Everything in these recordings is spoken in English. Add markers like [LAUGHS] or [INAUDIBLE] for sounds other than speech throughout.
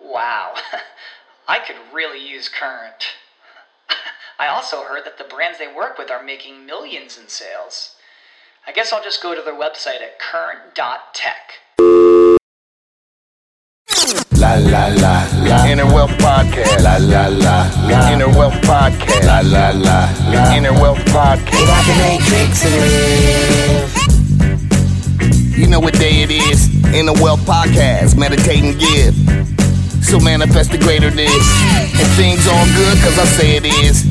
Wow, [LAUGHS] I could really use Current. [LAUGHS] I also heard that the brands they work with are making millions in sales. I guess I'll just go to their website at current.tech. La la la la. Inner Wealth Podcast. La la la la. Inner Wealth Podcast. La la la la. Inner Wealth Podcast. Get out the matrix and live. You know what day it is? Inner Wealth Podcast. Meditate and give. So manifest the greater this. And things all good cause I say it is.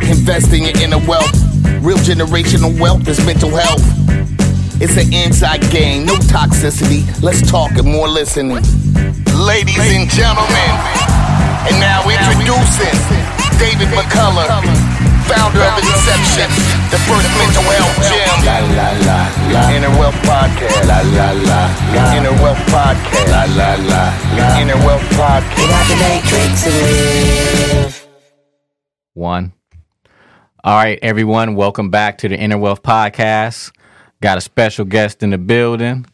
Invest in inner wealth. Real generational wealth is mental health. It's an inside game, no toxicity. Let's talk and more listening. Ladies and gentlemen, and now introducing David McCullough, founder of Inception, the first mental health gym. La la la la. Inner Wealth Podcast. La la la la. Inner Wealth Podcast. La la la la. Inner Wealth Podcast. Get out the matrix and live. One. All right, everyone, welcome back to the Inner Wealth Podcast. Got a special guest in the building.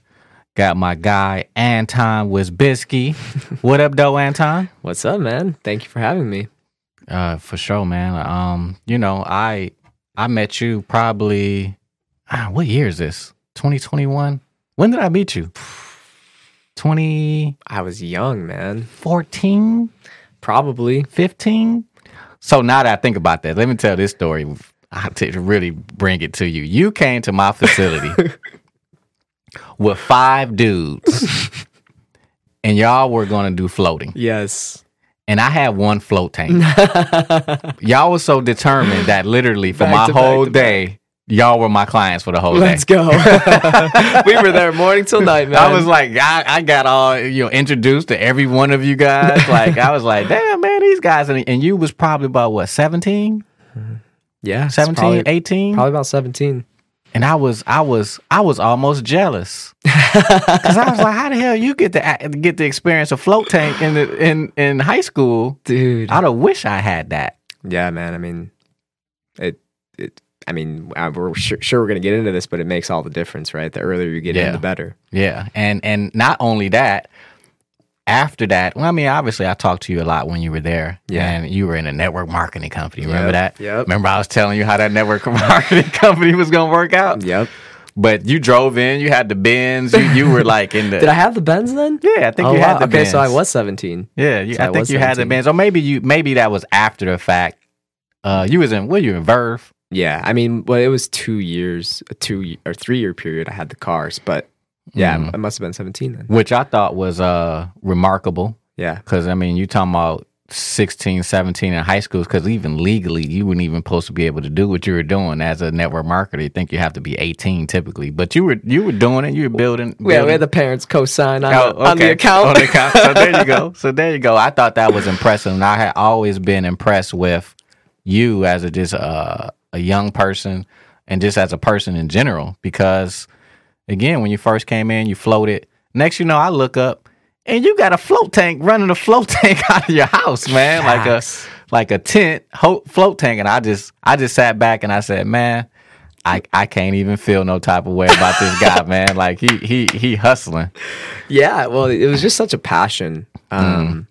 Got my guy Anton Wisbisky. [LAUGHS] what up, though, Anton? What's up, man? Thank you for having me. Uh, for sure, man. Um, you know, I I met you probably ah, what year is this? 2021? When did I meet you? 20 I was young, man. 14? Probably. 15? So now that I think about that, let me tell this story. I have to really bring it to you. You came to my facility [LAUGHS] with five dudes, and y'all were going to do floating. Yes. And I had one float tank. [LAUGHS] y'all was so determined that literally for Back my whole day, y'all were my clients for the whole day. Let's go. [LAUGHS] we were there morning till night, [LAUGHS] man. I was like, I, I got all you know introduced to every one of you guys. Like I was like, damn man, these guys, and, and you was probably about what 17, yeah, it's 17, probably, 18? probably about 17. And I was I was I was almost jealous [LAUGHS] because I was like, how the hell you get to get the experience of float tank in the, in in high school? Dude. I'd have wish I had that. Yeah, man. I mean, it, it, I mean, we're sure, sure we're going to get into this, but it makes all the difference, right? The earlier you get Yeah. in, the better. Yeah, and and not only that, after that, well, I mean, obviously, I talked to you a lot when you were there. Yeah. and you were in a network marketing company. Remember Yep, that? yep. Remember I was telling you how that network [LAUGHS] marketing company was gonna work out. Yep. But you drove in, you had the Benz, you, you were like in the. [LAUGHS] Did I have the Benz then? Yeah, I think oh, you had wow. the Okay, so I was 17. Yeah, you, So I, I think you had the 17. Benz, or maybe you maybe that was after the fact. Uh, you was in what you in Verve? Yeah, I mean, well, it was two years, a two or three year period. I had the cars, but yeah, Mm. I must have been 17 then. which I thought was uh remarkable Yeah. because I mean you're talking about 16, 17 in high school because even legally you wouldn't even supposed to be able to do what you were doing as a network marketer. You think you have to be eighteen typically, but you were you were doing it. You were building. Yeah, we had the parents co-sign on, Oh, the, on the account. On the account. So there you go. [LAUGHS] So there you go. I thought that was impressive, and I had always been impressed with you as a just uh, a young person, and just as a person in general. Because again, when you first came in, you floated. Next, you know, I look up, and you got a float tank running a float [LAUGHS] tank out of your house, man, like a like a tent ho- float tank. And I just I just sat back and I said, man. I, I can't even feel no type of way about this guy, man. Like he he he hustling. Yeah, well, it was just such a passion. Mm. Um,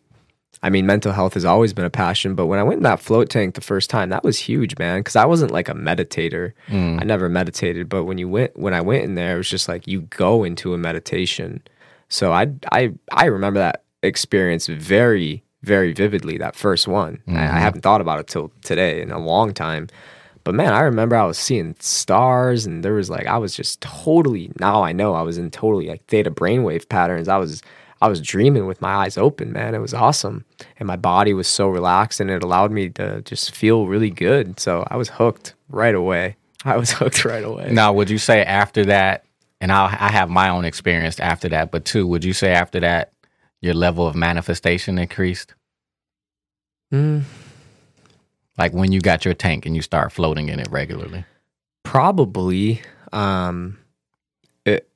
I mean, mental health has always been a passion, but when I went in that float tank the first time, that was huge, man. Because I wasn't like a meditator. Mm. I never meditated, but when you went, when I went in there, it was just like you go into a meditation. So I, I, I remember that experience very, very vividly. That first one, I, I haven't thought about it till today in a long time. But man, I remember I was seeing stars, and there was like I was just totally. Now I know I was in totally like theta brainwave patterns. I was I was dreaming with my eyes open, man. It was awesome, and my body was so relaxed, and it allowed me to just feel really good. So I was hooked right away. I was [LAUGHS] hooked right away. Now, would you say after that, and I'll, I have my own experience after that, but two, would you say after that, your level of manifestation increased? Mm, Like when you got your tank and you start floating in it regularly? probably. Um, it,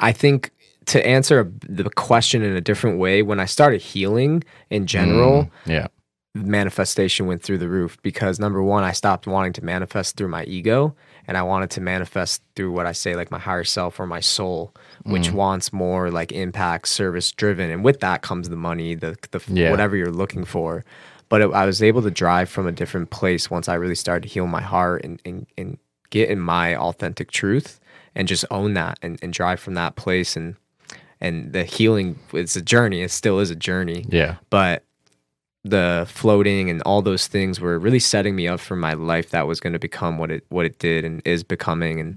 I think to answer the question in a different way, when I started healing in general, Mm, yeah. manifestation went through the roof because number one, I stopped wanting to manifest through my ego and I wanted to manifest through what I say, like my higher self or my soul, which wants more like impact, service driven. And with that comes the money, the, the Yeah. whatever you're looking for. But it, I was able to drive from a different place once I really started to heal my heart and, and, and get in my authentic truth and just own that and, and drive from that place. And, and the healing, it's a journey. It still is a journey Yeah. but the floating and all those things were really setting me up for my life that was going to become what it what it did and is becoming and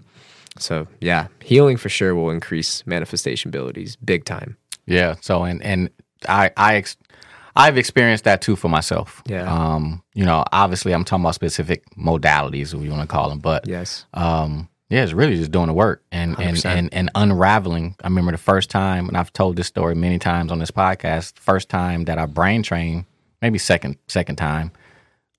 so yeah healing for sure will increase manifestation abilities big time Yeah. So and and I I ex- I've experienced that too for myself. Yeah. Um. You know, obviously, I'm talking about specific modalities, if you want to call them, but yes um. Yeah, it's really just doing the work and and, and and unraveling. I remember the first time, and I've told this story many times on this podcast. First time that I brain trained, maybe second second time,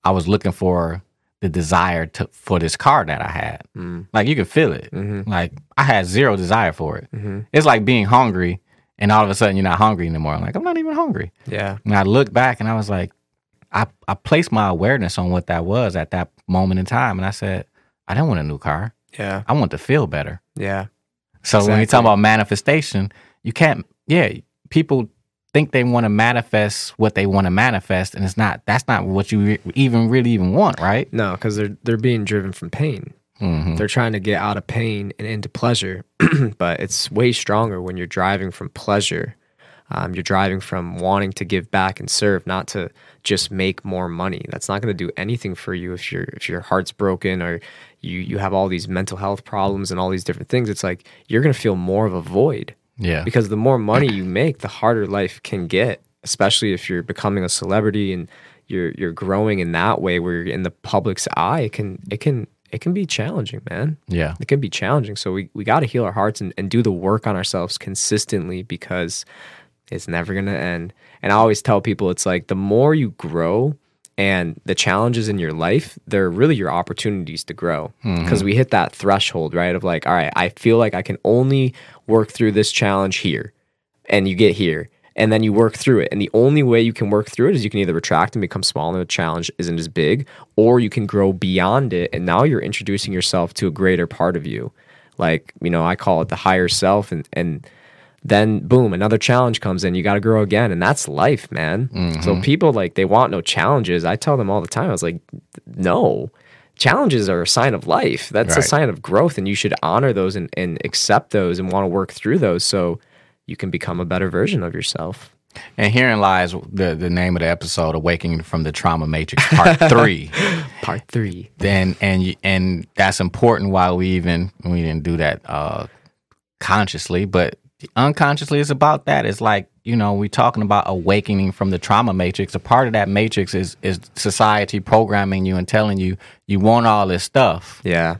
I was looking for the desire to for this car that I had. Mm. Like you can feel it. Mhm. Like I had zero desire for it. Mhm. It's like being hungry, and all of a sudden you're not hungry anymore. I'm like I'm not even hungry. yeah And I looked back, and I was like, I I placed my awareness on what that was at that moment in time, and I said, I don't want a new car. Yeah I want to feel better. yeah So when you talk about manifestation, you can't. Yeah, people think they want to manifest what they want to manifest, and it's not. That's not what you re- even really even want, right? no because they're they're being driven from pain hmm they're trying to get out of pain and into pleasure [CLEARS THROAT] but it's way stronger when you're driving from pleasure um, you're driving from wanting to give back and serve not to just make more money that's not going to do anything for you if your if your heart's broken or you you have all these mental health problems and all these different things it's like you're going to feel more of a void Yeah. because the more money you make the harder life can get especially if you're becoming a celebrity and you're you're growing in that way where you're in the public's eye it can it can it can be challenging man Yeah. it can be challenging. So we, we got to heal our hearts and, and do the work on ourselves consistently because it's never going to end. And I always tell people it's like the more you grow and the challenges in your life, they're really your opportunities to grow. Mm-hmm. Because we hit that threshold, right? Of like, all right, I feel like I can only work through this challenge here. And you get here. And then you work through it. And the only way you can work through it is you can either retract and become smaller, the challenge isn't as big, or you can grow beyond it. And now you're introducing yourself to a greater part of you. Like, you know, I call it the higher self. And, and then boom, another challenge comes in. You got to grow again. And that's life, man. So people like, they want no challenges. I tell them all the time, I was like, no. Challenges are a sign of life. That's a sign of growth. And you should honor those and, and accept those and want to work through those. So, you can become a better version of yourself. And herein lies the the name of the episode, "Awakening from the Trauma Matrix," Part [LAUGHS] Three. Part three. then and you- and that's important why we even we didn't do that uh consciously but unconsciously it's about that it's like you know we're talking about awakening from the trauma matrix a part of that matrix is is society programming you and telling you you want all this stuff Yeah.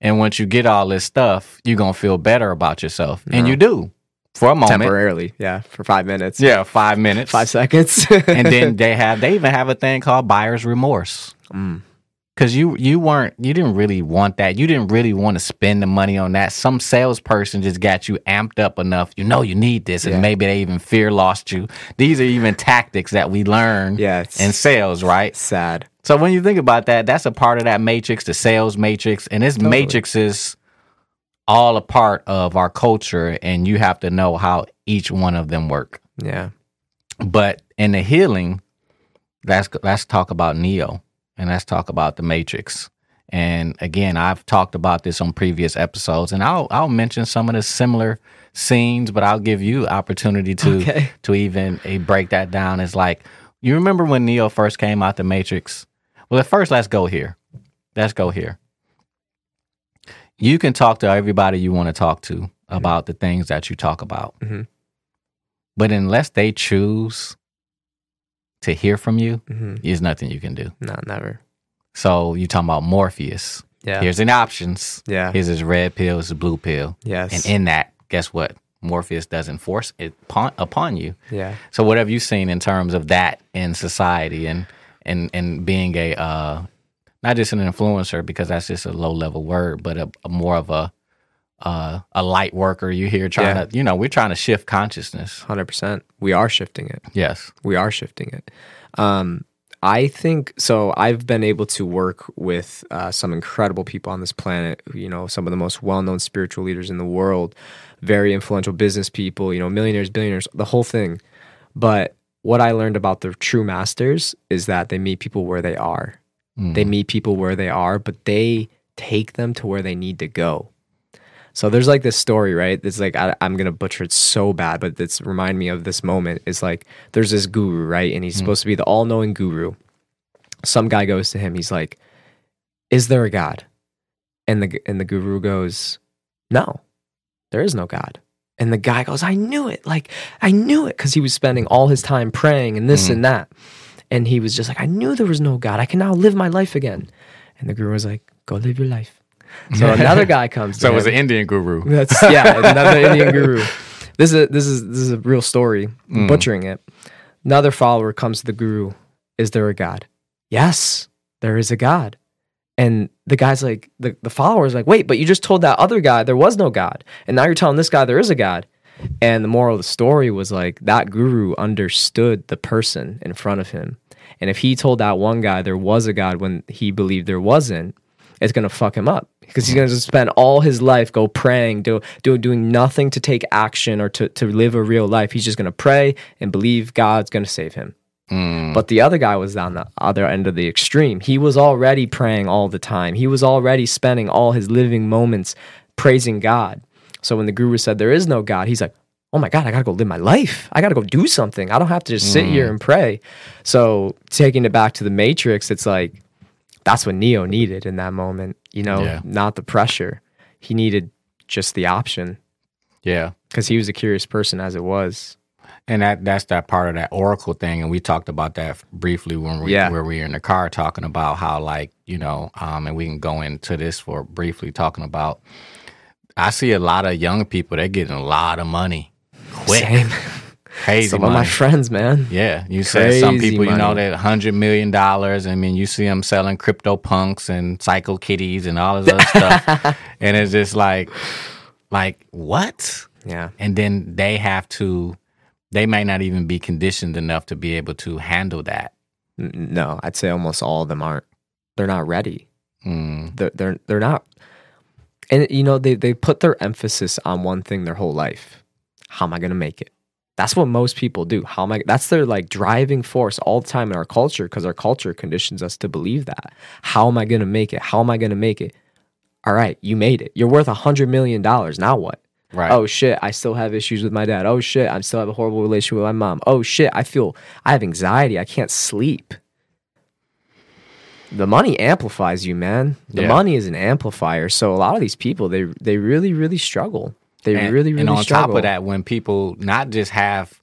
and once you get all this stuff you're gonna feel better about yourself and you do for a moment Temporarily. Yeah. For five minutes. yeah five minutes Five seconds. [LAUGHS] and then [LAUGHS] they have they even have a thing called buyer's remorse Mm. Because you you weren't you didn't really want that. You didn't really want to spend the money on that. Some salesperson just got you amped up enough you know you need this and Yeah. maybe they even fear lost you. These are even tactics that we learn Yeah, in sales right? sad. so when you think about that that's a part of that matrix the sales matrix and this matrix is all a part of our culture and you have to know how each one of them work. Yeah. but in the healing, let's let's talk about Neo and let's talk about the Matrix. And again, I've talked about this on previous episodes, and I'll I'll mention some of the similar scenes, but I'll give you opportunity to Okay. to even eh, break that down. It's like you remember when Neo first came out the Matrix. Well, at first, let's go here. Let's go here. You can talk to everybody you want to talk to about the things that you talk about, Mhm. but unless they choose to hear from you, Mhm. there's nothing you can do. No, never. So you talking about Morpheus? Yeah. Here's the options. yeah. Here's his red pill. His blue pill. yes. And in that, guess what? Morpheus doesn't force it upon, upon you. yeah. So what have you seen in terms of that in society and and and being a uh, not just an influencer because that's just a low level word, but a, a more of a uh, a light worker. You here trying Yeah. to you know we're trying to shift consciousness. Hundred percent. We are shifting it. Yes. we are shifting it. Um, I think so. I've been able to work with uh, some incredible people on this planet. You know, some of the most well-known spiritual leaders in the world, very influential business people. You know, millionaires, billionaires, the whole thing. But what I learned about the true masters is that they meet people where they are. They meet people where they are, but they take them to where they need to go. So there's like this story, right? It's like I, I'm gonna butcher it so bad, but it's remind me of this moment. It's like there's this guru, right? And he's mm. supposed to be the all-knowing guru. Some guy goes to him. He's like, "Is there a God?" And the and the guru goes, "No, there is no God." And the guy goes, "I knew it! Like I knew it!" Because he was spending all his time praying and this and mm. that. And he was just like, "I knew there was no God. I can now live my life again." And the guru was like, "Go live your life." So another [LAUGHS] guy comes. So to it was him. an Indian guru. That's [LAUGHS] yeah, another Indian guru. This is this is this is a real story. I'm mm. Butchering it. Another follower comes to the guru. Is there a God? Yes, there is a God. And the guy's like, the, the follower's like, wait, but you just told that other guy there was no God. And now you're telling this guy there is a God. And the moral of the story was like that guru understood the person in front of him. And if he told that one guy there was a God when he believed there wasn't, it's gonna fuck him up because he's gonna just spend all his life go praying, do, do doing nothing to take action or to, to live a real life. He's just gonna pray and believe God's gonna save him. Mm. But the other guy was on the other end of the extreme. He was already praying all the time. He was already spending all his living moments praising God. So when the guru said there is no God, he's like, oh my God, I gotta go live my life. I gotta go do something. I don't have to just sit mm. here and pray. So taking it back to the Matrix, it's like that's what Neo needed in that moment, you know, Yeah. not the pressure. He needed just the option Yeah. because he was a curious person as it was. And that that's that part of that oracle thing, and we talked about that briefly when we Yeah. where we were in the car talking about how like you know, um, and we can go into this for briefly talking about. I see a lot of young people they're getting a lot of money quick. [LAUGHS] crazy Some money. of my friends, man. yeah, you said some Crazy people you know that hundred million dollars. I mean, you see them selling crypto punks and psycho kitties and all this [LAUGHS] other stuff, and it's just like, like what? Yeah. and then they have to they may not even be conditioned enough to be able to handle that No, I'd say almost all of them aren't. They're not ready. mm, They're they're, they're not. And you know they they put their emphasis on one thing their whole life. How am I going to make it? That's what most people do. How am I? That's their like driving force all the time in our culture because our culture conditions us to believe that. How am I going to make it? How am I going to make it? All right, you made it. You're worth a hundred million dollars. Now what? right Oh shit, I still have issues with my dad. Oh shit, I still have a horrible relationship with my mom. Oh shit, I feel I have anxiety. I can't sleep. The money amplifies you, man. The Yeah. money is an amplifier. So a lot of these people, they they really really struggle. They and, really really and on struggle. top of that when people not just have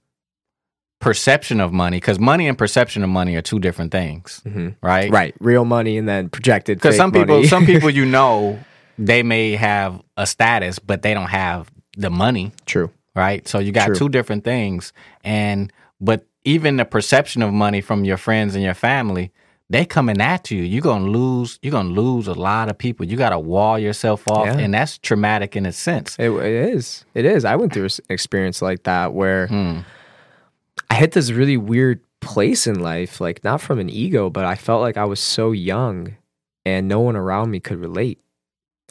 perception of money because money and perception of money are two different things Mhm. right right, real money and then projected. because some people money. some people [LAUGHS] you know they may have a status but they don't have the money true. right? So you got True. two different things, and but even the perception of money from your friends and your family, they coming at you. You're gonna lose. You're gonna lose a lot of people. You got to wall yourself off, Yeah. and that's traumatic in a sense. It, it is. It is. I went through an experience like that where Hmm. I hit this really weird place in life, like not from an ego, but I felt like I was so young and no one around me could relate.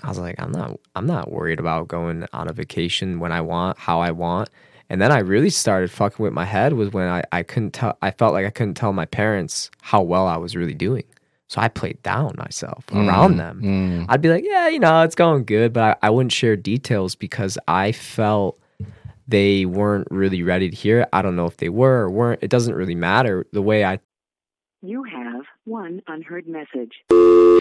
I was like, I'm not I'm not worried about going on a vacation when I want, how I want. And then I really started fucking with my head was when I, I couldn't tell I felt like I couldn't tell my parents how well I was really doing. So I played down myself around them. Mm. I'd be like, yeah, you know, it's going good, but I, I wouldn't share details because I felt they weren't really ready to hear it. I don't know if they were or weren't. It doesn't really matter. The way I You have one unheard message.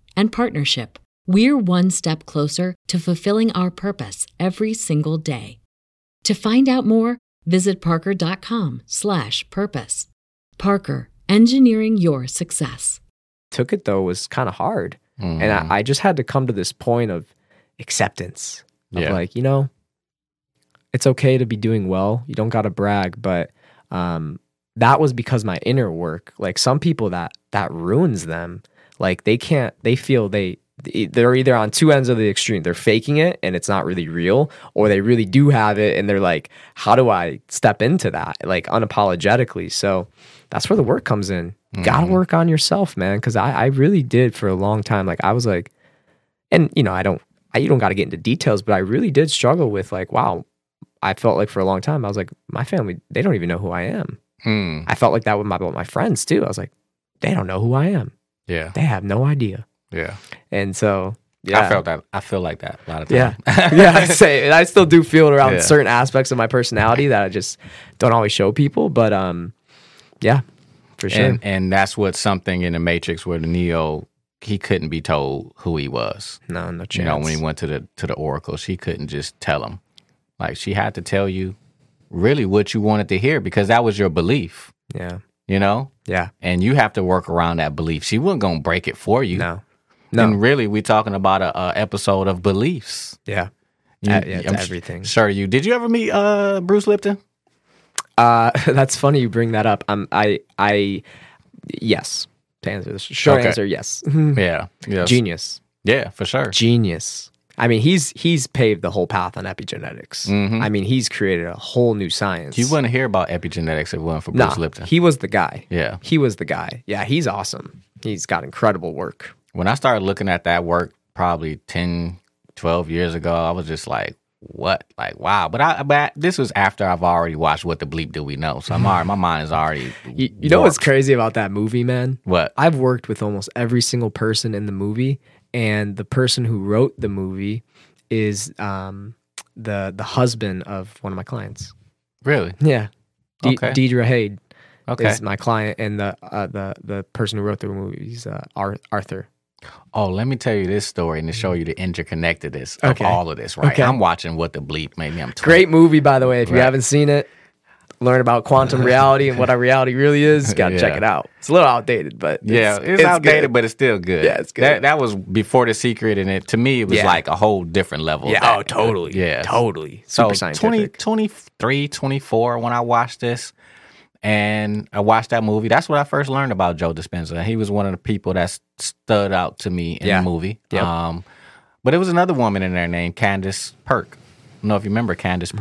and partnership, we're one step closer to fulfilling our purpose every single day. To find out more, visit parker.com/purpose. Parker, engineering your success. took it though was kind of hard. Mm. And I, I just had to come to this point of acceptance of Yeah. like, you know, it's okay to be doing well. You don't got to brag, but um, that was because my inner work. Like some people that that ruins them. Like they can't. They feel they they're either on two ends of the extreme. They're faking it and it's not really real, or they really do have it and they're like, how do I step into that like unapologetically? So that's where the work comes in. Got to work on yourself, man. Because I, I really did for a long time. Like I was like, and you know, I don't, I, you don't got to get into details, but I really did struggle with like, wow, I felt like for a long time, I was like, my family, they don't even know who I am. Mm. I felt like that with my, with my friends too. I was like, they don't know who I am. Yeah. They have no idea. Yeah. And so, yeah. I felt that. I feel like that a lot of times. yeah, [LAUGHS] yeah. I [LAUGHS] say it. I still do feel it around Yeah. certain aspects of my personality that I just don't always show people. But um, yeah, for sure. And and that's what something in the Matrix where the Neo he couldn't be told who he was. no, no chance. You know, when he went to the to the Oracle, she couldn't just tell him. Like she had to tell you really what you wanted to hear because that was your belief. yeah, You know, yeah, and you have to work around that belief. She wasn't gonna break it for you. no, no, And really, we're talking about a, a episode of beliefs. yeah, You- Uh, yeah, everything. Sure, you did. You ever meet uh, Bruce Lipton? Uh, [LAUGHS] that's funny you bring that up. I'm, I, I, yes. To answer this, short Okay. answer, yes. [LAUGHS] Yeah, yeah, Genius, yeah, for sure. genius. I mean, he's he's paved the whole path on epigenetics. Mhm. I mean, he's created a whole new science. You wouldn't hear about epigenetics if it wasn't for Bruce nah, Lipton. he was the guy. yeah. He was the guy. Yeah, he's awesome. He's got incredible work. When I started looking at that work probably 10, 12 years ago, I was just like, what? Like, wow. But I but this was after I've already watched What the Bleep Do We Know. So I'm already, my mind is already. [LAUGHS] You, you know what's crazy about that movie, man? What? I've worked with almost every single person in the movie, and the person who wrote the movie is um, the the husband of one of my clients. Really? Yeah, De- Okay. Deidre Haid Okay. is my client, and the uh, the the person who wrote the movie is uh, Arthur. Oh, let me tell you this story and to show you the interconnectedness of all of this, right? Okay. I'm watching What the Bleep. Maybe I'm 20. Great movie, by the way. If you haven't seen it, learn about quantum [LAUGHS] reality and what our reality really is. Got to check it out. It's a little outdated, but Yeah, it's, it's, outdated, good. but it's still good. Yeah, it's good. That, that was before the secret, and it to me it was Yeah. like a whole different level. yeah, that. oh, totally, Yeah, totally, So super 20, 23, 24 when I watched this, and I watched that movie. That's what I first learned about Joe Dispenza. He was one of the people that stood out to me in Yeah. the movie. Yep. Um, but it was another woman in there named Candace Pert. I don't know if you remember Candace Mm-hmm.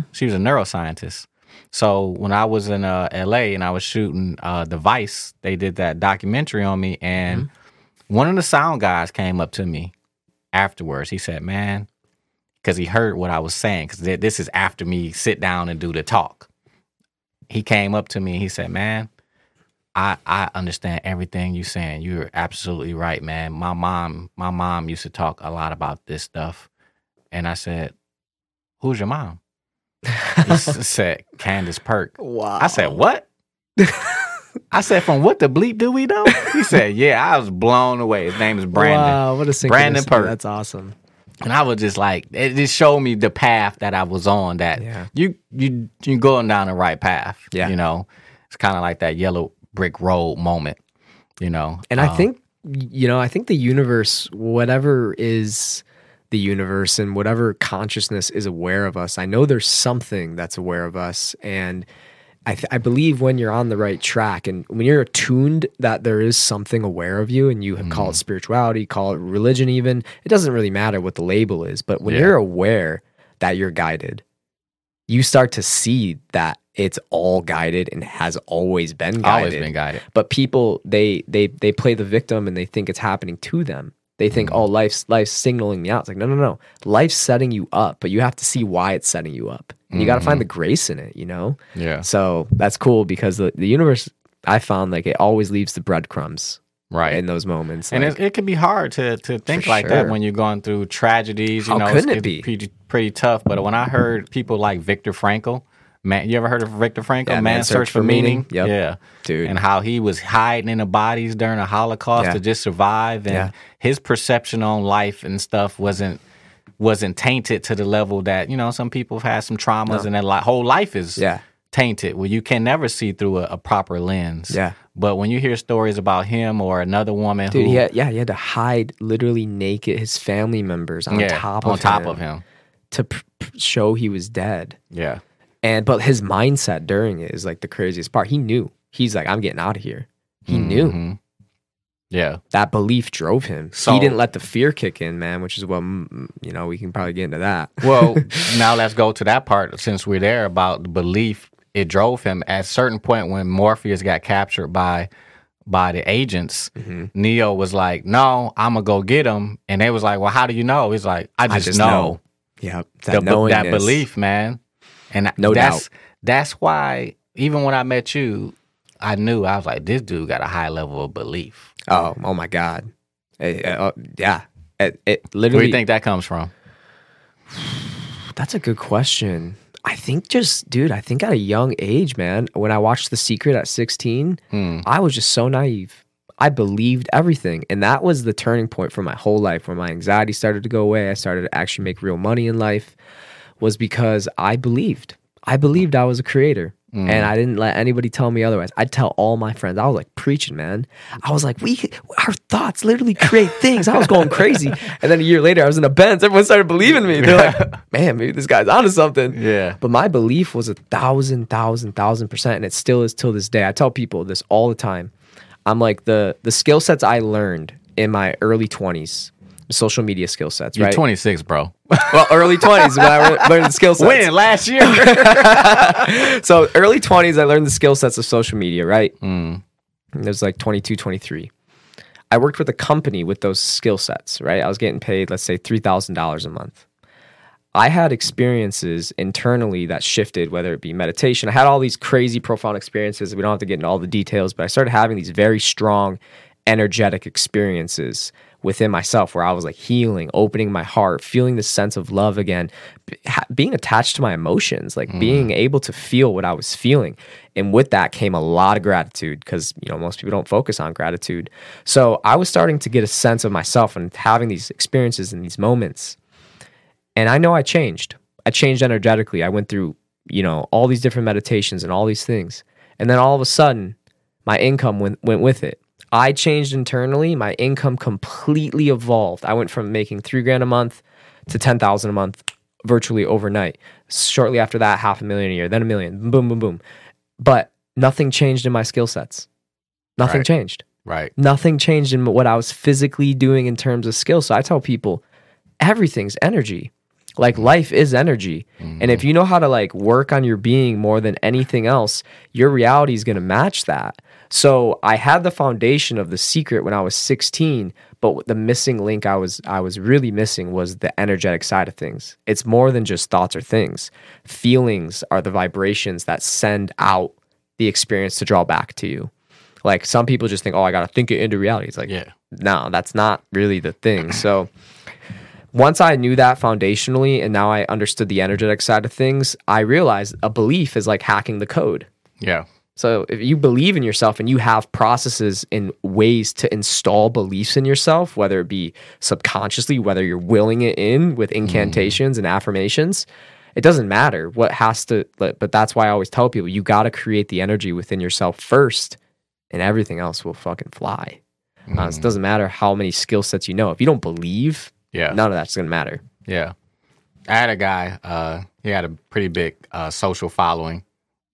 Pert. She was a neuroscientist. So when I was in uh, LA and I was shooting uh, The Vice, they did that documentary on me, and Mm-hmm. one of the sound guys came up to me afterwards. He said, "Man," because he heard what I was saying. Because this is after me sit down and do the talk. He came up to me and he said, "Man, I I understand everything you're saying. You're absolutely right, man. My mom, my mom used to talk a lot about this stuff." And I said, "Who's your mom?" He [LAUGHS] said, "Candace Pert." Wow. I said, "What?" I said, from what the bleep do we know? He said, yeah, I was blown away. His name is Brandon. Wow, what a Brandon. Pert. That's awesome. And I was just like, it just showed me the path that I was on. That Yeah. you you you going down the right path. Yeah. you know, it's kind of like that yellow brick road moment. You know, And I Um, think, you know, I think the universe, whatever is the universe and whatever consciousness is aware of us, I know there's something that's aware of us. And I, th- I believe when you're on the right track and when you're attuned that there is something aware of you and you call Mm-hmm. it spirituality, call it religion, even, it doesn't really matter what the label is. But when Yeah. you're aware that you're guided, you start to see that it's all guided and has always been guided always been guided. but people they they they play the victim and they think it's happening to them they think oh life's life's signaling me out it's like no no no life's setting you up but you have to see why it's setting you up and you got to find mm-hmm. the grace in it you know Yeah, so that's cool because the, the universe i found like it always leaves the breadcrumbs right. in those moments and like, it, it can be hard to to think For like that when you're going through tragedies. You How know, couldn't it's, it be? it's pretty, pretty tough. But when I heard people like Viktor Frankl, man, you ever heard of Viktor Frankl? Yeah, man, search, for meaning. Yep. Yeah, Dude. and how he was hiding in the bodies during the Holocaust Yeah. to just survive, and Yeah. his perception on life and stuff wasn't wasn't tainted to the level that you know some people have had some traumas and their li- whole life is yeah tainted Well, you can never see through a, a proper lens. Yeah. But when you hear stories about him or another woman dude who he had, yeah he had to hide literally naked his family members on top on of top him of him. to pr- pr- show he was dead Yeah. And but his mindset during it is like the craziest part. He knew. He's like, I'm getting out of here. He knew. Mhm. Yeah. That belief drove him. So- he didn't let the fear kick in, man, which is what mm, you know, we can probably get into that. [LAUGHS] Well, [LAUGHS] now let's go to that part since we're there about the belief it drove him at a certain point when Morpheus got captured by by the agents. Mm-hmm. Neo was like, "No, I'm gonna go get him," and they was like, "Well, how do you know?" He's like, "I just, just know, know. yeah, that be- that belief, man." And No that's doubt. that's why even when I met you, I knew I was like, "This dude got a high level of belief." Oh, oh my God. Eh, eh, oh, yeah. It, it Where literally do you think that comes from? [SIGHS] That's a good question. I think just, dude, I think at a young age, man, when I watched The Secret at 16, Hmm. I was just so naive. I believed everything. And that was the turning point for my whole life where my anxiety started to go away. I started to actually make real money in life, was because I believed. I believed I was a creator. Mm. And I didn't let anybody tell me otherwise. I'd tell all my friends. I was like preaching, man. I was like, we, our thoughts literally create [LAUGHS] things. I was going crazy. And then a year later, I was in a Benz. Everyone started believing me. They're like, man, maybe this guy's onto something. Yeah. But my belief was a thousand, thousand, thousand percent, and it still is till this day. I tell people this all the time. I'm like the the skill sets I learned in my early 20s, social media skill sets, You're right? 26, bro. Well, early 20s when I re- learned the [LAUGHS] skill sets. When last year? [LAUGHS] so early 20s, I learned the skill sets of social media, right? Mm. It was like 22, 23. I worked with a company with those skill sets, right? I was getting paid, let's say, $3,000 a month. I had experiences internally that shifted, whether it be meditation. I had all these crazy, profound experiences. We don't have to get into all the details, but I started having these very strong, energetic experiences within myself where I was like healing, opening my heart, feeling the sense of love again, b- being attached to my emotions, like mm-hmm. being able to feel what I was feeling. And with that came a lot of gratitude because, you know, most people don't focus on gratitude. So I was starting to get a sense of myself and having these experiences and these moments. And I know I changed. I changed energetically. I went through, you know, all these different meditations and all these things. And then all of a sudden, my income went, went with it. I changed internally. My income completely evolved. I went from making three grand a month to 10,000 a month virtually overnight. Shortly after that, half a million a year, then a million, boom, boom, boom. But nothing changed in my skill sets. Nothing Right. changed right. nothing changed in what I was physically doing in terms of skill. So I tell people everything's energy. Like mm. life is energy. And if mm-hmm. you know how to like work on your being more than anything else, your reality is going to match that. So I had the foundation of the secret when I was 16, but the missing link I was I was really missing was the energetic side of things. It's more than just thoughts or things. Feelings are the vibrations that send out the experience to draw back to you. Like some people just think, oh, I got to think it into reality. It's like, Yeah. no, that's not really the thing. [CLEARS THROAT] So once I knew that foundationally and now I understood the energetic side of things, I realized a belief is like hacking the code. Yeah. So if you believe in yourself and you have processes and ways to install beliefs in yourself, whether it be subconsciously, whether you're willing it in with incantations and affirmations, it doesn't matter what has to but that's why I always tell people you got to create the energy within yourself first and everything else will fucking fly. Uh, it doesn't matter how many skill sets you know. If you don't believe, Yeah. none of that's going to matter. Yeah. I had a guy, uh, he had a pretty big uh, social following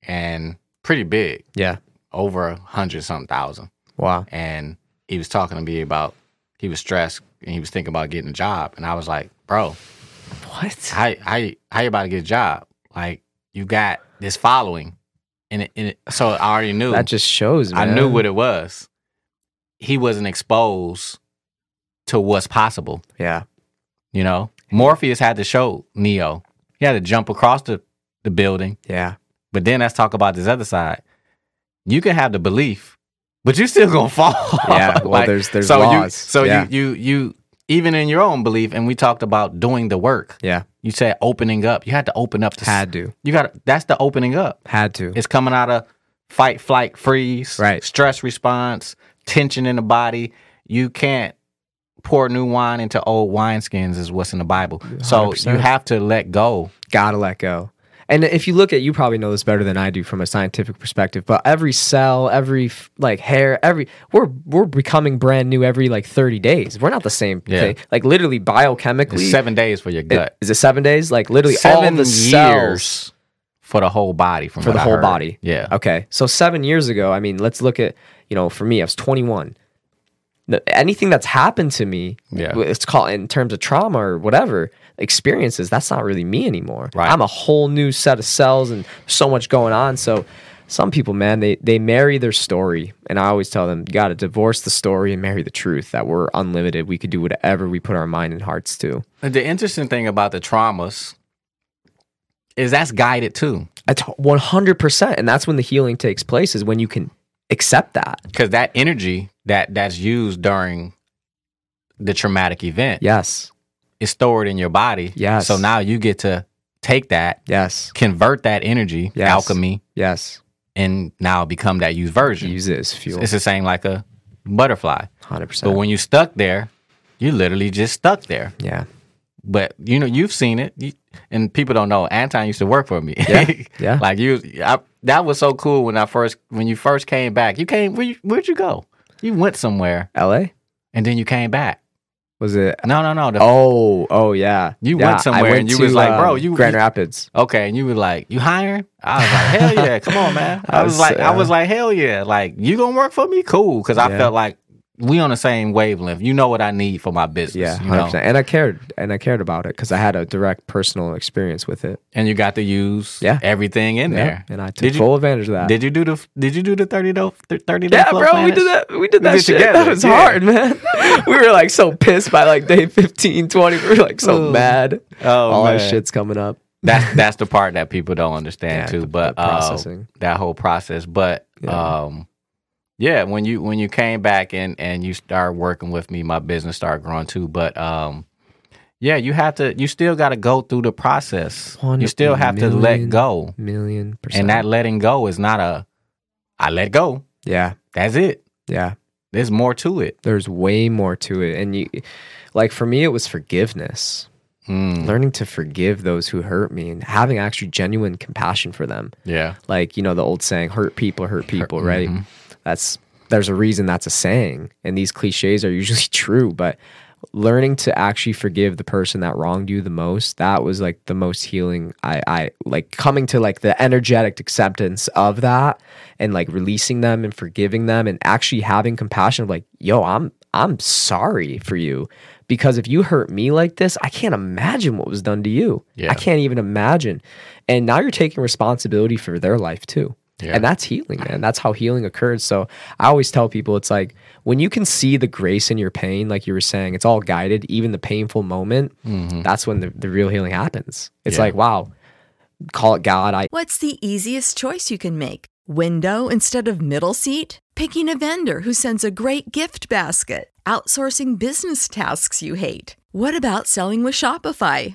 and pretty big, Yeah. over a hundred something thousand. Wow. And he was talking to me about he was stressed and he was thinking about getting a job. And I was like, bro, What? how how you- how you about to get a job? Like you got this following, and it, and it, so I already knew. That just shows, I knew what it was. He wasn't exposed to what's possible. Yeah. You know, Morpheus had to show Neo. He had to jump across the the building. Yeah. But then let's talk about this other side. You can have the belief, but you're still gonna fall. [LAUGHS] Yeah, [LAUGHS] well, there's- there's so You, laws. so Yeah. you you you even in your own belief, and we talked about doing the work. Yeah. You said opening up. You had to open up. To, Had to. You got that's the opening up. Had to. It's coming out of fight, flight, freeze, Right. Stress response, tension in the body. You can't pour new wine into old wineskins, is what's in the Bible. So 100%. you have to let go. Gotta let go. And if you look at, you probably know this better than I do from a scientific perspective. But every cell, every like hair, every we're we're becoming brand new every like thirty days. We're not the same Yeah. thing. Like literally biochemically, It's seven days for your it- gut. is it seven days? Like literally all seven the years cells for the whole body. For the I whole heard. body. Yeah. Okay. So seven years ago, I mean, let's look at you know, for me, I was twenty one. Anything that's happened to me, Yeah. it's called in terms of trauma or whatever experiences. That's not really me anymore. Right. I'm a whole new set of cells and so much going on. So some people, man, they they marry their story, and I always tell them, you got to divorce the story and marry the truth. That we're unlimited. We could do whatever we put our mind and hearts to. The interesting thing about the traumas is that's guided too, It's 100, percent and that's when the healing takes place. Is when you can accept that. because that energy that that's used during the traumatic event Yes. Is stored in your body. Yes. So now you get to take that, Yes. convert that energy, Yes. alchemy, Yes. and now become that used version. Use it as fuel. It's the same like a butterfly. Hundred percent. But when you stuck there, you literally just stuck there. yeah, But you know, you've seen it, you, and people don't know. Anton used to work for me. Yeah, [LAUGHS] yeah. like you, I, that was so cool when I first when you first came back. You came. Where you, where'd you go? You went somewhere, L.A. and then you came back. Was it? No, no, no. the- Oh, oh yeah. You Yeah, went I somewhere and you was like, bro, you- Grand you- Rapids. Okay, and you were like, you hiring? I was like, hell yeah, come on, man. [LAUGHS] I I was was, like, I uh, was like, hell yeah, like you gonna work for me? Cool, because I felt like we on the same wavelength. You know what I need for my business. Yeah, you know? And I cared, and I cared about it because I had a direct personal experience with it. and you got to use Yeah. everything in Yeah, there. and I took Did you- full advantage of that. Did you do the Did you do the thirty day thirty day? yeah, bro, we did that. We did We that did shit. together, That was yeah. hard, man. [LAUGHS] we were like so pissed by like day 15, 20. We were like so mad. Oh, All man. shit's coming up. That's that's [LAUGHS] the part that people don't understand too. the- But the uh, processing. that whole process. But um, yeah, when you when you came back and and you started working with me, my business started growing too. But um, yeah, you have to. You still got to go through the process. You still have to let go, Million percent. and that letting go is not a. I let go. yeah, That's it. yeah. There's more to it. There's way more to it, and you, like for me, it was forgiveness. Mm, Learning to forgive those who hurt me and having actually genuine compassion for them. yeah. like you know the old saying hurt people hurt people right mhm. That's there's a reason that's a saying and these cliches are [LAUGHS] usually true but learning to actually forgive the person that wronged you the most that was like the most healing i i like coming to like the energetic acceptance of that and like releasing them and forgiving them and actually having compassion of like yo i'm i'm sorry for you. Because if you hurt me like this i can't imagine what was done to you. Yeah. i can't even imagine. And now you're taking responsibility for their life too Yeah. and that's healing, man. That's how healing occurs. So I always tell people it's like when you can see the grace in your pain, like you were saying, it's all guided, even the painful moment, mm-hmm. that's when the, the real healing happens. It's Yeah. like, wow, call it God. I What's the easiest choice you can make? Window instead of middle seat? Picking a vendor who sends a great gift basket? Outsourcing business tasks you hate? What about selling with Shopify?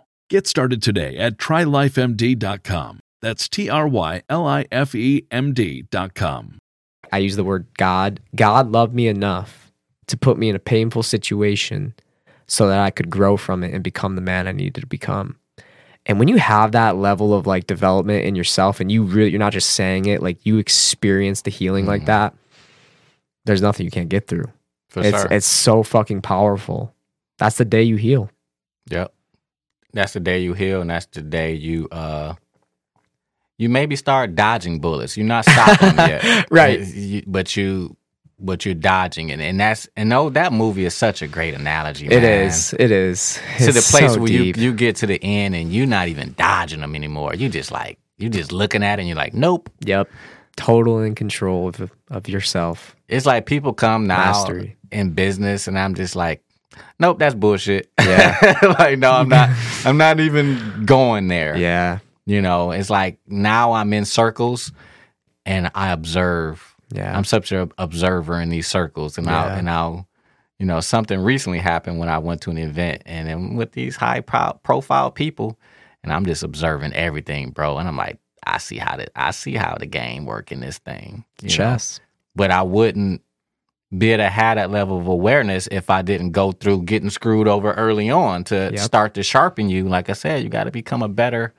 Get started today at trylifemd.com. That's T R Y L I F E M D.com. I use the word God. God loved me enough to put me in a painful situation so that I could grow from it and become the man I needed to become. And when you have that level of like development in yourself and you really you're not just saying it, like you experience the healing like mm-hmm. that, there's nothing you can't get through. For it's sure. it's so fucking powerful. That's the day you heal. Yep. That's the day you heal, and that's the day you uh you maybe start dodging bullets. You're not stopping them yet, [LAUGHS] Right. You- but you but you're dodging it, and that's and oh, that movie is such a great analogy. It man. is. It is. to the place so where deep. you you get to the end and you're not even dodging them anymore. You just like you're just looking at it and you're like, nope. Yep. Total in control of of yourself. It's like people come now Mastery. in business, and I'm just like, nope, that's bullshit. Yeah. [LAUGHS] like no, I'm not. I'm not even going there. Yeah. You know, it's like now I'm in circles, and I observe. Yeah. I'm such an observer in these circles, and I'll and I'll, you know, something recently happened when I went to an event, and then with these high pro- profile people, and I'm just observing everything, bro, and I'm like, I see how the I see how the game work in this thing, you know? Chess. but I wouldn't be able to have that level of awareness if I didn't go through getting screwed over early on to Yep. start to sharpen you. Like I said, you got to become a better,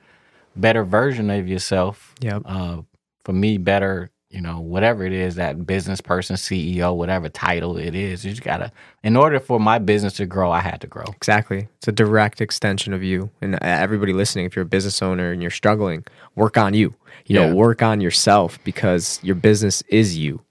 better version of yourself. Yep. Uh, for me, better, you know, whatever it is, that business person, CEO, whatever title it is, you just gotta. In order for my business to grow, I had to grow. Exactly. It's a direct extension of you. And uh, everybody listening, if you're a business owner and you're struggling, work on you. You Yeah. know, work on yourself because your business is you.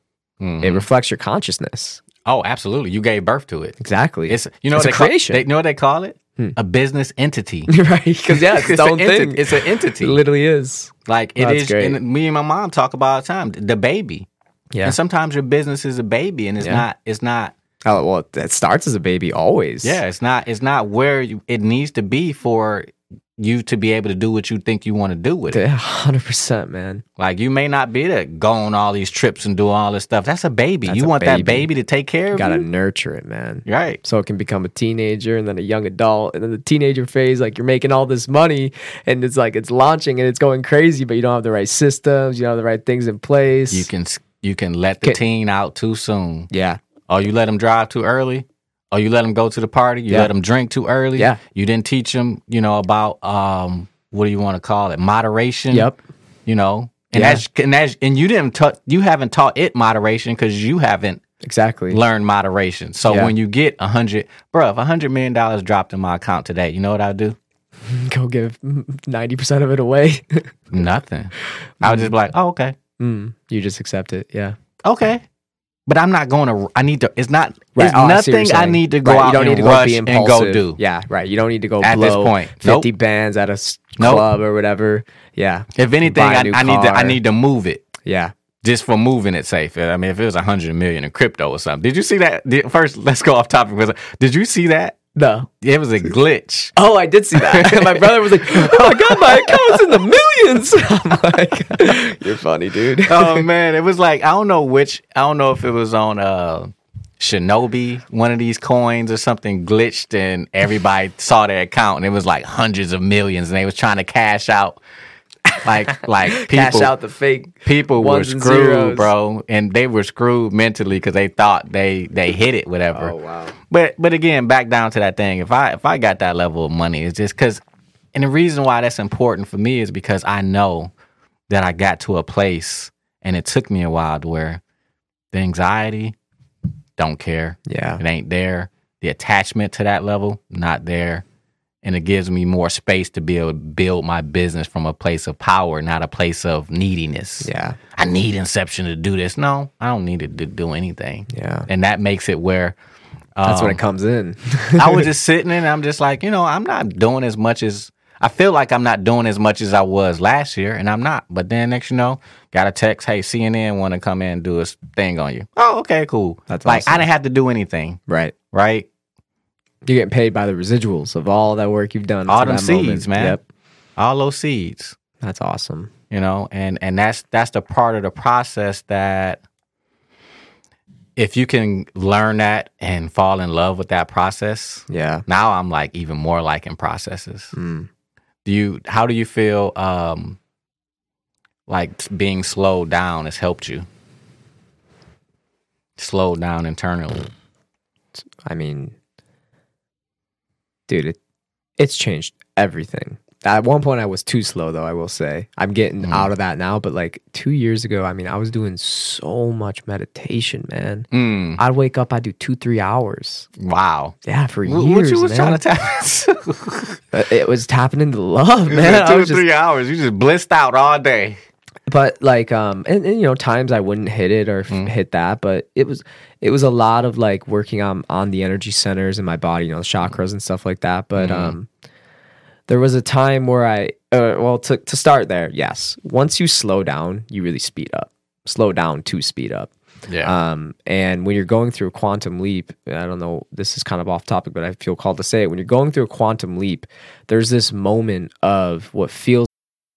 Mhm. It reflects your consciousness. oh, absolutely. You gave birth to it. Exactly. It's you know It's what a they call- creation. they, you know what they call it? Hmm. A business entity. [LAUGHS] right. Because, yeah, it's [LAUGHS] its an own enti- It's an entity. It literally is. Like it That's is, great. and me and my mom talk about all the time. The baby, Yeah. and sometimes your business is a baby, and it's Yeah. not. It's not. Oh, well, it starts as a baby always. Yeah, it's not. It's not where you, it needs to be for you to be able to do what you think you want to do with it. Yeah, 100%, man. Like you may not be able to go on all these trips and do all this stuff. That's a baby. That's you a want that baby. baby to take care You of got to you. nurture it, man. Right. so it can become a teenager and then a young adult and then the teenager phase like you're making all this money and it's like it's launching and it's going crazy but you don't have the right systems you don't have the right things in place You can. You can let the Can- teen out too soon. yeah Or you let them drive too early. Or you let them go to the party. You Yeah. let them drink too early. Yeah. You didn't teach them, you know, about um, what do you want to call it? Moderation. yep You know, and Yeah. as and as and you didn't taught you haven't taught it moderation because you haven't exactly learned moderation. So Yeah. when you get a hundred, bro, if a hundred million dollars dropped in my account today, you know what I'd do? [LAUGHS] go give 90% of it away [LAUGHS] Nothing. I would just be like, oh, okay, mm, you just accept it yeah okay. But I'm not going to. I need to. It's not. Right. It's Oh, I see what nothing I need to go Right, out you don't and need to rush go be and go do. Yeah, right. You don't need to go At this point. 50 Nope. bands at a Nope. club or whatever. Yeah. If anything, I, I need to. I need to move it. Yeah. just for moving it safe. I mean, if it was a hundred million in crypto or something, did you see that? Did- First, let's go off topic. Did you see that? No. It was a glitch. Oh, I did see that. [LAUGHS] my brother was like, "Oh my god, my account's in the millions. [LAUGHS] I'm like, "You're funny, dude." [LAUGHS] oh man, it was like I don't know which. I don't know if it was on uh Shinobi, one of these coins or something glitched, and everybody saw their account, and it was like hundreds of millions, and they was trying to cash out. [LAUGHS] Like, like people, Cash out the fake people were screwed, zeros. bro, and they were screwed mentally because they thought they they hit it, whatever. Oh wow. But but again, back down to that thing. If I if I got that level of money, it's just because, and the reason why that's important for me is because I know that I got to a place, and it took me a while to where the anxiety, don't care, Yeah. it ain't there. The attachment to that level, not there. And it gives me more space to be able to build my business from a place of power, not a place of neediness. Yeah. I need Inception to do this. No, I don't need it to do anything. Yeah. And that makes it where That's when um, it comes in. [LAUGHS] I was [LAUGHS] just sitting and I'm just like, you know, I'm not doing as much as I feel like I'm not doing as much as I was last year, and I'm not. But then next, you know, got a text, hey, CNN want to come in and do a thing on you. Oh, okay, cool. That's like I didn't have to do anything, right. right? You're getting paid by the residuals of all that work you've done. All them that moment. seeds, man. Yep. All those seeds, That's awesome. you know, and and that's that's the part of the process that if you can learn that and fall in love with that process, Yeah. now I'm like even more liking processes. Mm. Do you how do you feel um like being slowed down has helped you? Slowed down internally. I mean, dude, it, it's changed everything. At one point, I was too slow, though. I will say I'm getting Mhm. out of that now. But like two years ago, I mean, I was doing so much meditation, man. Mm, I'd wake up, I'd do two, three hours. wow. Yeah, for Wh- years. what you was man. trying to tap [LAUGHS] It was tapping into love, [LAUGHS] man. two or was just, three hours. You just blissed out all day. But like um and, and you know times i wouldn't hit it or Mm. hit that but it was it was a lot of like working on on the energy centers in my body you know the chakras and stuff like that but Mhm. um there was a time where i uh, well to, to start there yes once you slow down you really speed up slow down to speed up Yeah. um, and when you're going through a quantum leap, I don't know, this is kind of off topic, but I feel called to say it. When you're going through a quantum leap, there's this moment of what feels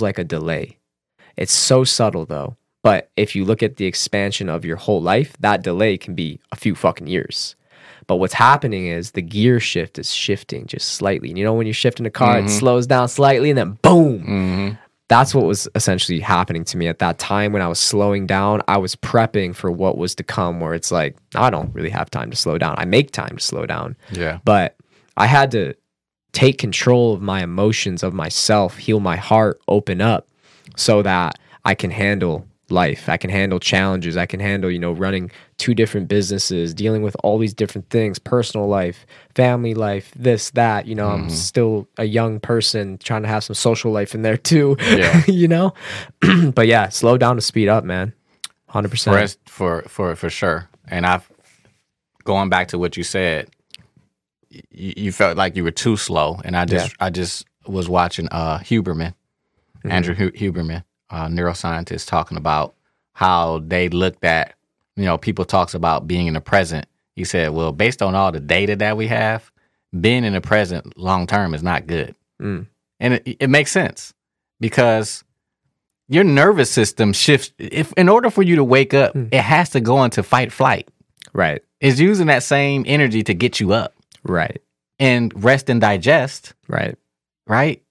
It's like a delay. It's so subtle though. But if you look at the expansion of your whole life, that delay can be a few fucking years. But what's happening is the gear shift is shifting just slightly. And you know, when you're shifting a car, Mhm. it slows down slightly and then boom. hmm That's what was essentially happening to me at that time when I was slowing down. I was prepping for what was to come, where it's like, I don't really have time to slow down. I make time to slow down Yeah. but I had to take control of my emotions, of myself, heal my heart, open up so that I can handle life. I can handle challenges. I can handle, you know, running two different businesses, dealing with all these different things, personal life, family life, this, that. You know, I'm Mhm. still a young person trying to have some social life in there too. Yeah. [LAUGHS] you know? [CLEARS THROAT] but yeah, slow down to speed up, man. 100%. For, for for for sure. And I've going back to what you said. You, you felt like you were too slow, and I just I just was watching uh Huberman, Mhm. Andrew Hu- Huberman, uh, neuroscientist, talking about how they looked at you know people talks about being in the present. He said, well, based on all the data that we have, being in the present long term is not good. Mm. And it, it makes sense because your nervous system shifts. If in order for you to wake up, it has to go into fight flight. Right. It's using that same energy to get you up. Right. And rest and digest. Right. Right.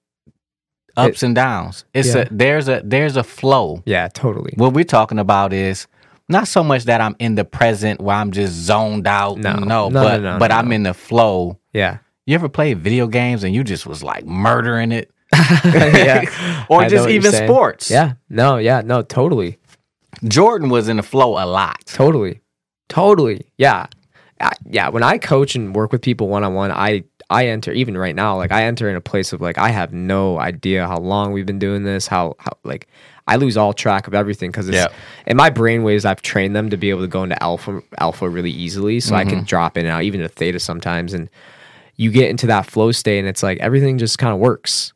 Ups and downs. It's Yeah. a there's a there's a flow. Yeah, totally. What we're talking about is not so much that I'm in the present where I'm just zoned out. No. no, No, but no, no, but I'm in the flow. Yeah. You ever play video games and you just was like murdering it? [LAUGHS] yeah. [LAUGHS] or I just even sports. Yeah. No, yeah, no, totally. Jordan was in the flow a lot. Totally. Totally. Yeah. I, yeah, when I coach and work with people one on one, I I enter even right now, like I enter in a place of like I have no idea how long we've been doing this, how how like I lose all track of everything because it's Yeah. in my brainwaves. I've trained them to be able to go into alpha alpha really easily, so I can Mhm. drop in and out, even to theta sometimes, and you get into that flow state, and it's like everything just kind of works.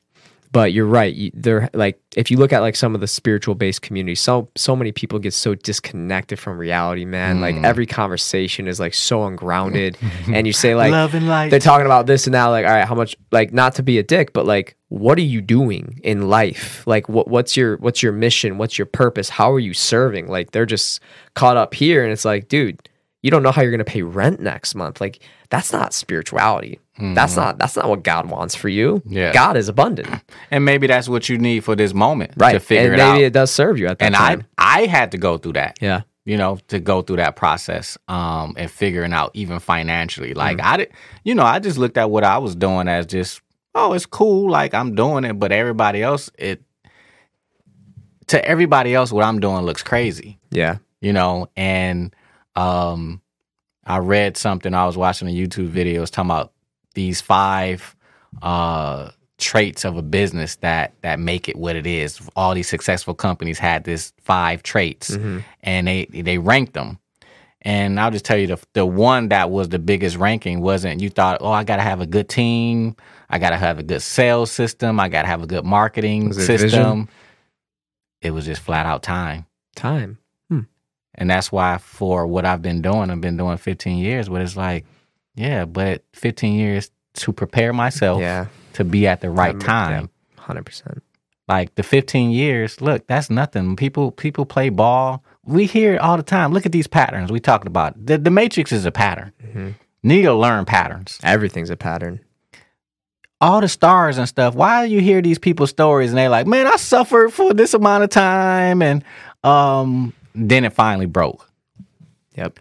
But you're right. You, they're like if you look at like some of the spiritual based communities, so so many people get so disconnected from reality, man. Like Mm. every conversation is like so ungrounded, [LAUGHS] and you say like Love and light. they're talking about this and now like all right how much like not to be a dick but like what are you doing in life like what what's your what's your mission what's your purpose how are you serving like they're just caught up here and it's like dude you don't know how you're going to pay rent next month like that's not spirituality that's Mhm. not that's not what god wants for you Yeah. god is abundant [CLEARS THROAT] And maybe that's what you need for this moment right to figure and it maybe out. it does serve you at that and time I I had to go through that. yeah You know, to go through that process um and figuring out even financially. Like Mm. I did you know, I just looked at what I was doing as just, oh, it's cool, like I'm doing it, but everybody else it to everybody else what I'm doing looks crazy. yeah you know and um i read something i was watching a youtube video it was talking about these five uh traits of a business that that make it what it is. All these successful companies had this five traits Mhm. and they they ranked them. And i'll just tell you the the one that was the biggest ranking wasn't you thought oh i gotta have a good team. I gotta have a good sales system. I gotta have a good marketing it system. vision? it was just flat out time. Time and that's why for what I've been doing, I've been doing 15 years, but it's like, yeah, but 15 years to prepare myself yeah to be at the right time. yeah, 100% Like the 15 years, look, that's nothing. People people play ball. We hear it all the time. Look at these patterns we talked about. The, the matrix is a pattern. Mhm. Need to learn patterns. everything's a pattern All the stars and stuff. Why do you hear these people's stories and they're like, man, I suffered for this amount of time and um then it finally broke. yep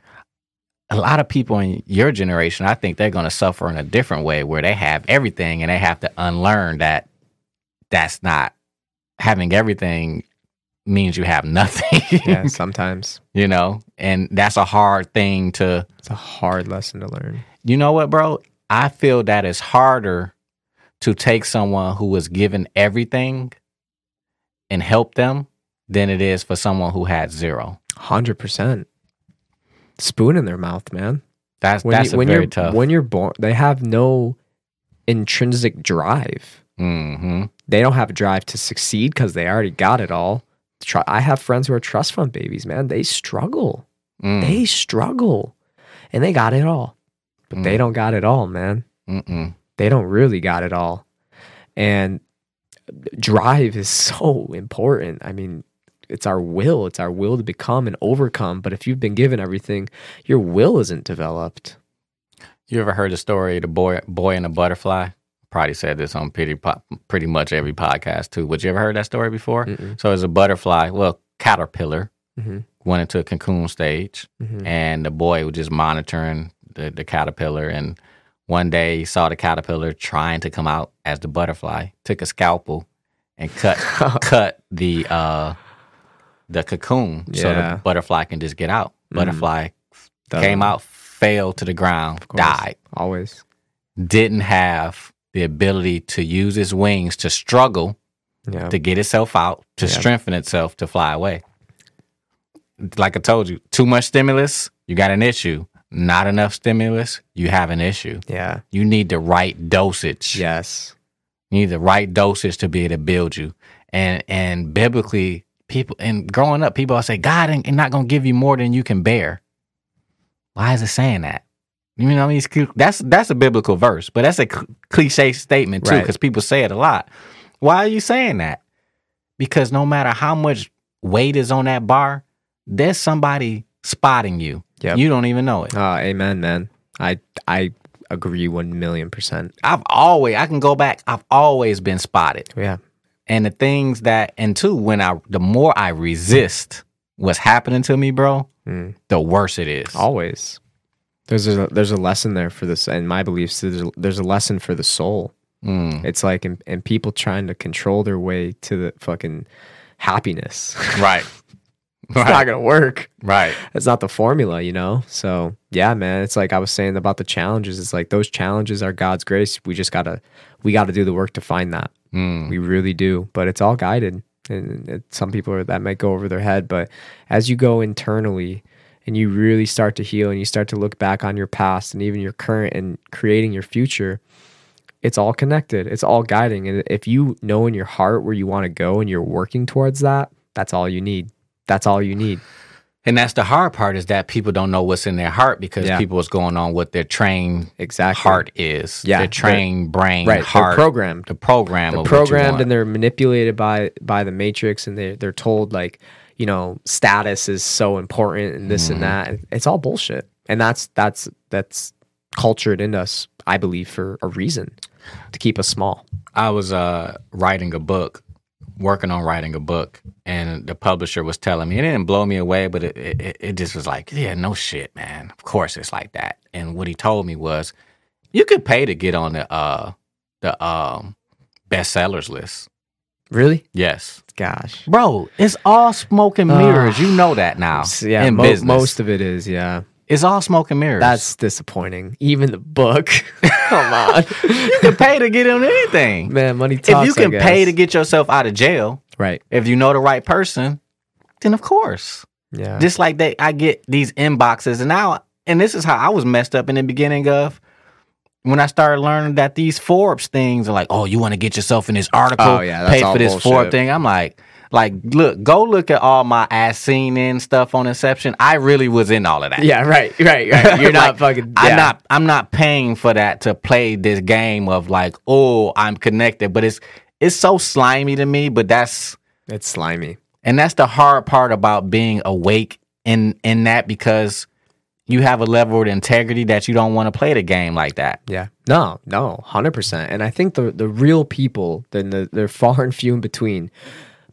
a lot of people in your generation, I think they're going to suffer in a different way where they have everything and they have to unlearn that that's not having everything means you have nothing. [LAUGHS] yeah sometimes you know, and that's a hard thing to, it's a hard lesson to learn you know what, bro? I feel that it's harder to take someone who was given everything and help them than it is for someone who had zero. Hundred percent. Spoon in their mouth, man. That's When that's you, when very you're tough. when you're born, they have no intrinsic drive. hmm They don't have a drive to succeed because they already got it all. Try, I have friends who are trust fund babies, man. They struggle. Mm. They struggle, and they got it all, but they Mm. don't got it all, man. Mm-mm. They don't really got it all, and drive is so important. I mean, it's our will. It's our will to become and overcome. But if you've been given everything, your will isn't developed. You ever heard the story of the boy boy and the butterfly? Probably said this on pretty pretty much every podcast too. But you ever heard that story before? Mm-mm. So it's a butterfly, well, caterpillar Mhm. went into a cocoon stage, Mhm. and the boy was just monitoring the, the caterpillar. And one day he saw the caterpillar trying to come out as the butterfly. Took a scalpel and cut [LAUGHS] cut the uh the cocoon so the butterfly can just get out. Mm. Butterfly Doesn't- came out, fell to the ground, died Always. didn't have the ability to use its wings to struggle Yeah. to get itself out, to Yeah. strengthen itself to fly away. Like I told you, too much stimulus, you got an issue. Not enough stimulus, you have an issue. Yeah. You need the right dosage. Yes. You need the right dosage to be able to build you. And and biblically, people and growing up, people all say, God ain't not gonna give you more than you can bear. Why is it saying that? You know, what I mean, that's that's a biblical verse, but that's a cl- cliche statement too, Right. because people say it a lot. Why are you saying that? because no matter how much weight is on that bar, there's somebody spotting you. Yep. You don't even know it. Oh, amen, man. I I agree one million percent. I've always I can go back. I've always been spotted. Yeah. And the things that and two, when I the more I resist what's happening to me, bro, Mm. the worse it is. Always. There's a there's a lesson there for this, and my beliefs. There's a, there's a lesson for the soul. Mm. It's like and, and people trying to control their way to the fucking happiness. [LAUGHS] Right. it's not gonna work. Right. It's not the formula, you know. So yeah, man. It's like I was saying about the challenges. It's like those challenges are God's grace. We just gotta we gotta do the work to find that. Mm. We really do. But it's all guided, and it, some people are, that might go over their head. But as you go internally and you really start to heal and you start to look back on your past and even your current and creating your future, it's all connected. It's all guiding. And if you know in your heart where you want to go and you're working towards that, that's all you need. That's all you need. And that's the hard part is that people don't know what's in their heart because Yeah. people is going on what their trained exactly heart is. Yeah, Their they're- trained brain, right, they're heart. programmed. The program They're of what you programmed and they're manipulated by by the matrix and they they're told like you know status is so important and this Mhm. and that it's all bullshit and that's that's that's cultured in us i believe for a reason to keep us small I was uh, writing a book, working on writing a book, and the publisher was telling me it didn't blow me away, but it, it it just was like, yeah, no shit, man. Of course it's like that. And what he told me was, you could pay to get on the uh the um bestsellers list. really Yes, gosh bro, it's all smoke and mirrors. you know that now. Yeah in mo- business. most of it is yeah it's all smoke and mirrors. that's disappointing even the book [LAUGHS] come on [LAUGHS] you can pay to get on anything. man money talks. if you can pay to get yourself out of jail, right if you know the right person, then of course. yeah Just like they, I get these inboxes, and now, and this is how I was messed up in the beginning of when I started learning that these Forbes things are like, oh, you want to get yourself in this article, Oh, yeah, pay for this bullshit. Forbes thing. I'm like, like, look, go look at all my as seen in stuff on Inception. I really was in all of that. yeah right right right [LAUGHS] you're not Like, fucking I'm not. I'm not paying for that to play this game of like, oh, I'm connected. But it's it's so slimy to me. But that's it's slimy and that's the hard part about being awake in in that because you have a level of integrity that you don't want to play the game like that. Yeah. No, no, hundred percent. And I think the the real people, then the, they're [LAUGHS] far and few in between.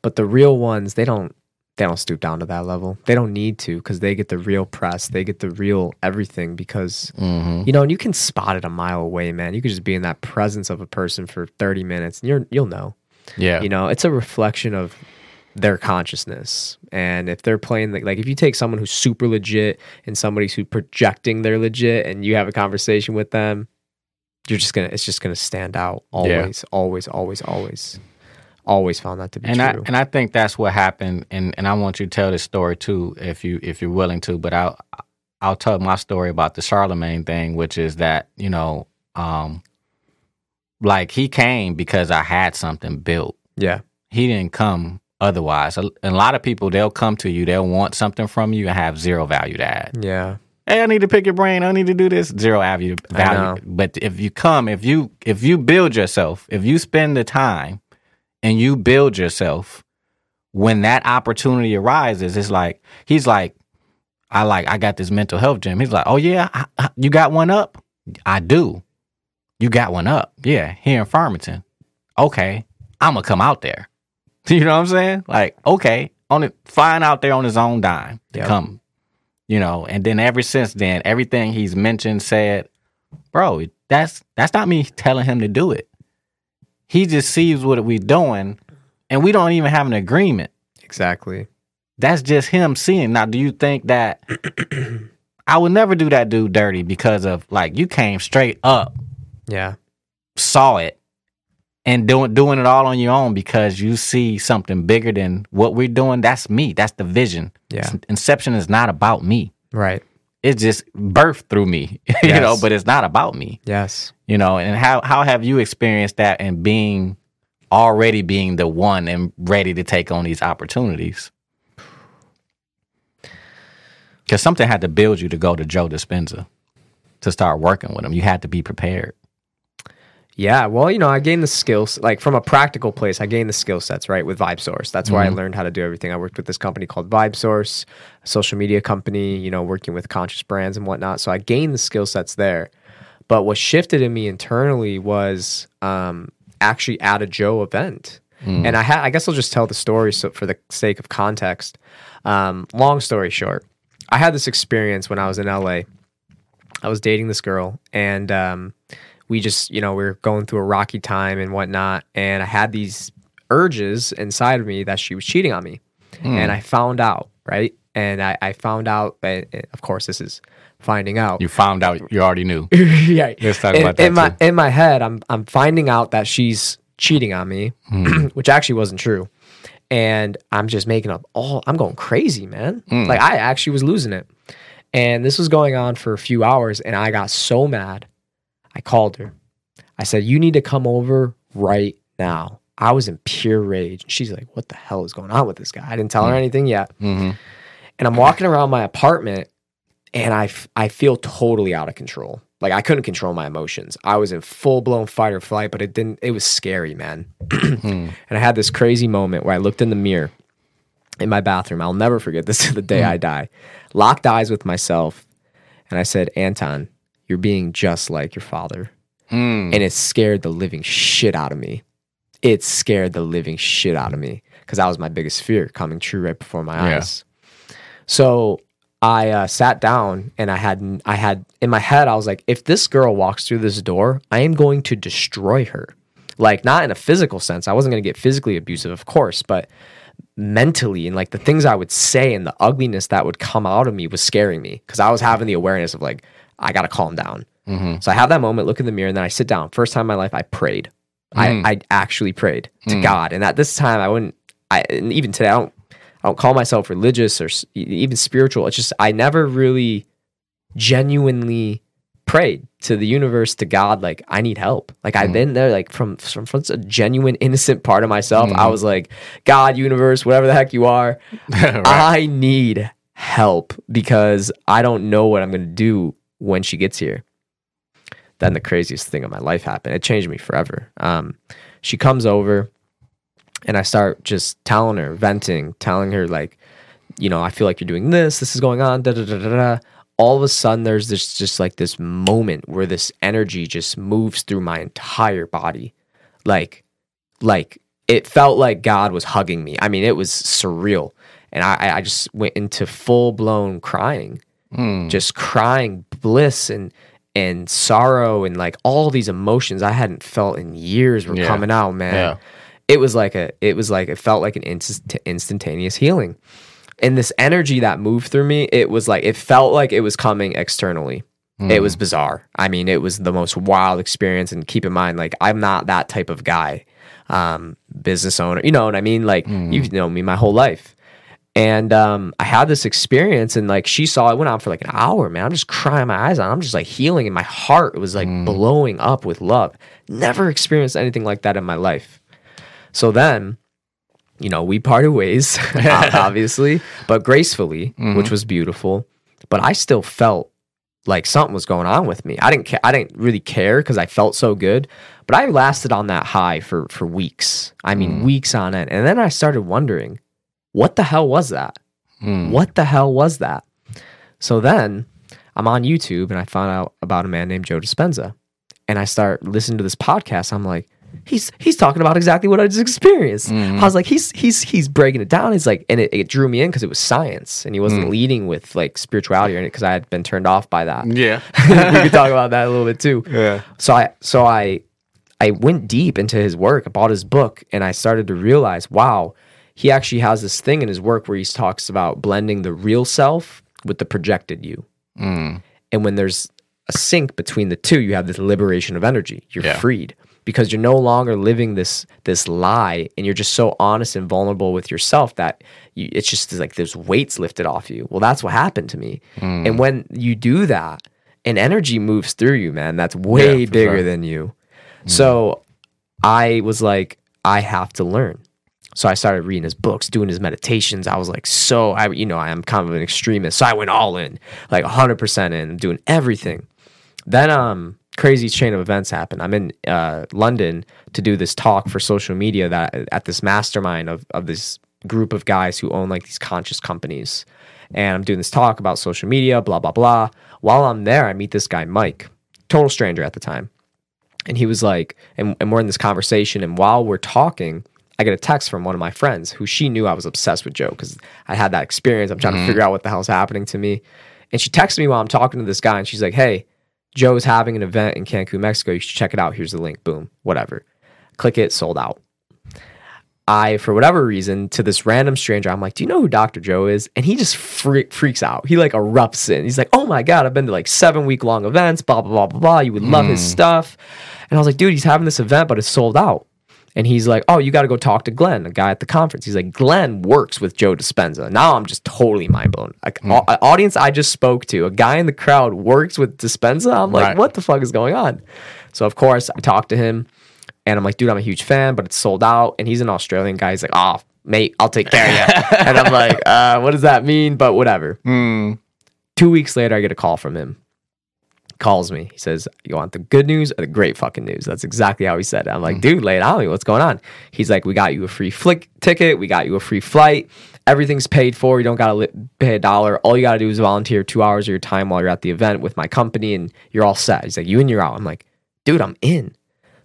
But the real ones, they don't they don't stoop down to that level. They don't need to because they get the real press. They get the real everything because Mm-hmm. you know, and you can spot it a mile away, man. You could just be in that presence of a person for thirty minutes, and you're you'll know. Yeah. You know, it's a reflection of their consciousness. And if they're playing the, like if you take someone who's super legit and somebody who's projecting they're legit and you have a conversation with them, you're just gonna it's just gonna stand out Yeah. always, always, always, always. Found that to be and true. I and I think that's what happened. And and I want you to tell this story too, if you if you're willing to. But I'll I'll tell my story about the Charlemagne thing, which is that you know, um, like he came because I had something built. yeah. He didn't come otherwise. A, a lot of people they'll come to you, they'll want something from you and have zero value to add. Yeah. Hey, I need to pick your brain. I need to do this. Zero value. Value. But if you come, if you if you build yourself, if you spend the time and you build yourself, when that opportunity arises, it's like he's like, I like I got this mental health gym. He's like, oh yeah, I- I- you got one up. I do. You got one up. Yeah, here in Farmington. Okay, I'm gonna come out there. [LAUGHS] You know what I'm saying? Like, okay, on it, flying out there on his own dime to Yep. come you know and then ever since then everything he's mentioned said bro that's that's not me telling him to do it he just sees what we're doing and we don't even have an agreement Exactly. that's just him seeing now do you think that [CLEARS THROAT] i would never do that dude dirty because of like you came straight up Yeah. saw it and doing doing it all on your own because you see something bigger than what we're doing that's me that's the vision Yeah. inception is not about me Right. It's just birthed through me, [LAUGHS] you know, but it's not about me, Yes. you know. And how how have you experienced that and being already being the one and ready to take on these opportunities? Because something had to build you to go to Joe Dispenza to start working with him. You had to be prepared. Yeah, well, you know, I gained the skills like from a practical place. I gained the skill sets right with Vibe Source. That's where I Mhm. learned how to do everything. I worked with this company called Vibe Source, a social media company. You know, working with conscious brands and whatnot. So I gained the skill sets there. But what shifted in me internally was um, actually at a Joe event, Mm. and I had. I guess I'll just tell the story so for the sake of context. Um, long story short, I had this experience when I was in LA. I was dating this girl, and um, we just, you know, we were going through a rocky time and whatnot. And I had these urges inside of me that she was cheating on me. Hmm. And I found out, right? And I, I found out, and, and of course, this is finding out. You found out you already knew. [LAUGHS] yeah. Let's talk in, about that. in my too. in my head, I'm I'm finding out that she's cheating on me, Hmm. [CLEARS THROAT] which actually wasn't true. And I'm just making up all I'm going crazy, man. Hmm. Like I actually was losing it. And this was going on for a few hours and I got so mad. I called her. I said, "You need to come over right now." I was in pure rage. She's like, "What the hell is going on with this guy?" I didn't tell her Hmm. anything yet. Mhm. And I'm walking around my apartment and I, f- I feel totally out of control. Like I couldn't control my emotions. I was in full blown fight or flight, but it didn't, it was scary, man. [CLEARS THROAT] Hmm. And I had this crazy moment where I looked in the mirror in my bathroom. I'll never forget this to [LAUGHS] the day I die. Locked eyes with myself. And I said, Anton, you're being just like your father. Hmm. And it scared the living shit out of me. It scared the living shit out of me because that was my biggest fear coming true right before my Yeah. eyes. So I uh, sat down and I had I had in my head I was like, if this girl walks through this door, I am going to destroy her. Like not in a physical sense. I wasn't going to get physically abusive, of course, but mentally and like the things I would say and the ugliness that would come out of me was scaring me because I was having the awareness of like I got to calm down. Mhm. So I have that moment, look in the mirror, and then I sit down. First time in my life, I prayed. Mm. I, I actually prayed to Mm. God, and at this time, I wouldn't. I and even today, I don't. I don't call myself religious or even spiritual. It's just I never really genuinely prayed to the universe, to God, like I need help. Like I've Mm. been there, like from from, from a genuine innocent part of myself. I Mhm. was like, God, universe, whatever the heck you are, [LAUGHS] Right. I need help because I don't know what I'm going to do when she gets here. Then the craziest thing of my life happened. It changed me forever. Um, she comes over and I start just telling her, venting, telling her, like, you know, I feel like you're doing this, this is going on, da da da da da. All of a sudden, there's this just like this moment where this energy just moves through my entire body. Like, like it felt like God was hugging me. I mean, it was surreal. And I, I- I just went into full blown crying, Hmm. just crying bliss and and sorrow and like all these emotions I hadn't felt in years were Yeah. coming out, man. Yeah. It was like a, it was like it felt like an instant, instantaneous healing, and this energy that moved through me, it was like it felt like it was coming externally. It was bizarre. I mean, it was the most wild experience. And keep in mind, like I'm not that type of guy, um, business owner. You know what I mean? Like you've known me my whole life. And um, I had this experience, and like she saw it went on for like an hour, man. I'm just crying my eyes out. I'm just like healing, and my heart was like mm. blowing up with love. Never experienced anything like that in my life. So then, you know, we parted ways, [LAUGHS] [LAUGHS] obviously, but gracefully, mm-hmm. which was beautiful. But I still felt like something was going on with me. I didn't ca- I didn't really care because I felt so good, but I lasted on that high for for weeks. I mean, mm. weeks on end. And then I started wondering, what the hell was that? Hmm. What the hell was that? So then I'm on YouTube and I found out about a man named Joe Dispenza. And I start listening to this podcast. I'm like, he's he's talking about exactly what I just experienced. I was like, he's he's he's breaking it down. He's like, and it, it drew me in because it was science, and he wasn't Mm. leading with like spirituality or because I had been turned off by that. Yeah. [LAUGHS] we could talk about that a little bit too. Yeah. So I so I I went deep into his work, I bought his book, and I started to realize, wow, he actually has this thing in his work where he talks about blending the real self with the projected you. Mm. And when there's a sync between the two, you have this liberation of energy. You're Yeah. freed because you're no longer living this this lie, and you're just so honest and vulnerable with yourself that you, it's just like there's weights lifted off you. Well, that's what happened to me. Mm. And when you do that, an energy moves through you, man. That's way Yeah, bigger sure. than you. So I was like, I have to learn. So I started reading his books, doing his meditations. I was like, so I, you know, I am kind of an extremist. So I went all in, like 100% in, doing everything. Then, um, crazy chain of events happened. I'm in uh, London to do this talk for social media that at this mastermind of of this group of guys who own like these conscious companies, and I'm doing this talk about social media, blah blah blah. While I'm there, I meet this guy Mike, total stranger at the time, and he was like, and, and we're in this conversation, and while we're talking. I get a text from one of my friends who she knew I was obsessed with Joe because I had that experience. I'm trying Mhm. to figure out what the hell's happening to me. And she texts me while I'm talking to this guy, and she's like, "Hey, Joe's having an event in Cancun, Mexico. You should check it out. Here's the link. Boom, whatever. Click it, sold out. I, for whatever reason, to this random stranger, I'm like, "Do you know who Dr. Joe is?" And he just freak, freaks out. He like erupts in. He's like, "Oh my god, I've been to like seven week long events. Blah blah blah blah blah. You would love his Mm. stuff." And I was like, "Dude, he's having this event, but it's sold out." And he's like, "Oh, you got to go talk to Glenn, a guy at the conference." He's like, "Glenn works with Joe Dispenza." Now I'm just totally mind blown. Like, hmm. au- an audience I just spoke to, a guy in the crowd works with Dispenza. I'm like, Right. "What the fuck is going on?" So of course I talked to him, and I'm like, "Dude, I'm a huge fan, but it's sold out." And he's an Australian guy. He's like, "Oh, mate, I'll take care of you." [LAUGHS] and I'm like, uh, "What does that mean?" But whatever. Hmm. Two weeks later, I get a call from him calls me. He says, You want the good news or the great fucking news? That's exactly how he said it. I'm like, Dude, lay it on me. What's going on? He's like, We got you a free flick ticket. We got you a free flight. Everything's paid for. You don't got to li- pay a dollar. All you got to do is volunteer two hours of your time while you're at the event with my company and you're all set. He's like, You and you're out. I'm like, Dude, I'm in.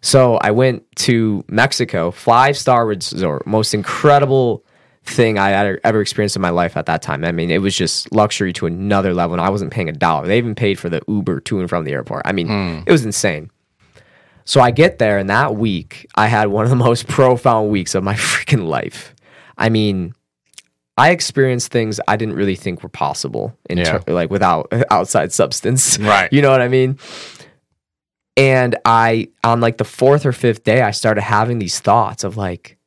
So I went to Mexico, five star resort, most incredible thing I had ever experienced in my life at that time. I mean, it was just luxury to another level, and I wasn't paying a dollar. They even paid for the Uber to and from the airport. I mean, hmm. it was insane. So I get there, and that week I had one of the [LAUGHS] most profound weeks of my [LAUGHS] freaking life. I mean, I experienced things I didn't really think were possible in Yeah. ter- like without [LAUGHS] outside substance. Right. You know what I mean? And I on like the fourth or fifth day, I started having these thoughts of like,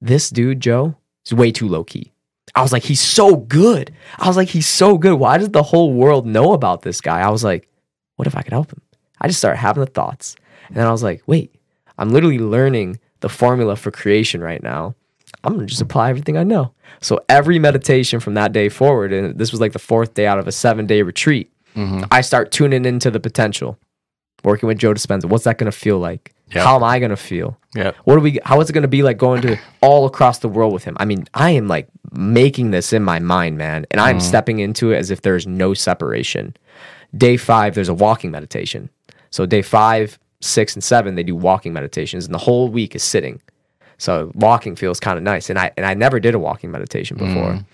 this dude, Joe, is way too low key. I was like, he's so good. I was like, he's so good. Why does the whole world know about this guy? I was like, what if I could help him? I just started having the thoughts. And then I was like, wait, I'm literally learning the formula for creation right now. I'm gonna just apply everything I know. So every meditation from that day forward, and this was like the fourth day out of a seven day retreat, mm-hmm. I start tuning into the potential. Working with Joe Dispenza, what's that gonna feel like? Yep. How am I gonna feel? Yep. What are we? How is it gonna be like going to all across the world with him? I mean, I am like making this in my mind, man, and I'm Mhm. stepping into it as if there's no separation. Day five, there's a walking meditation. So day five, six, and seven, they do walking meditations, and the whole week is sitting. So walking feels kind of nice, and I and I never did a walking meditation before, Mm.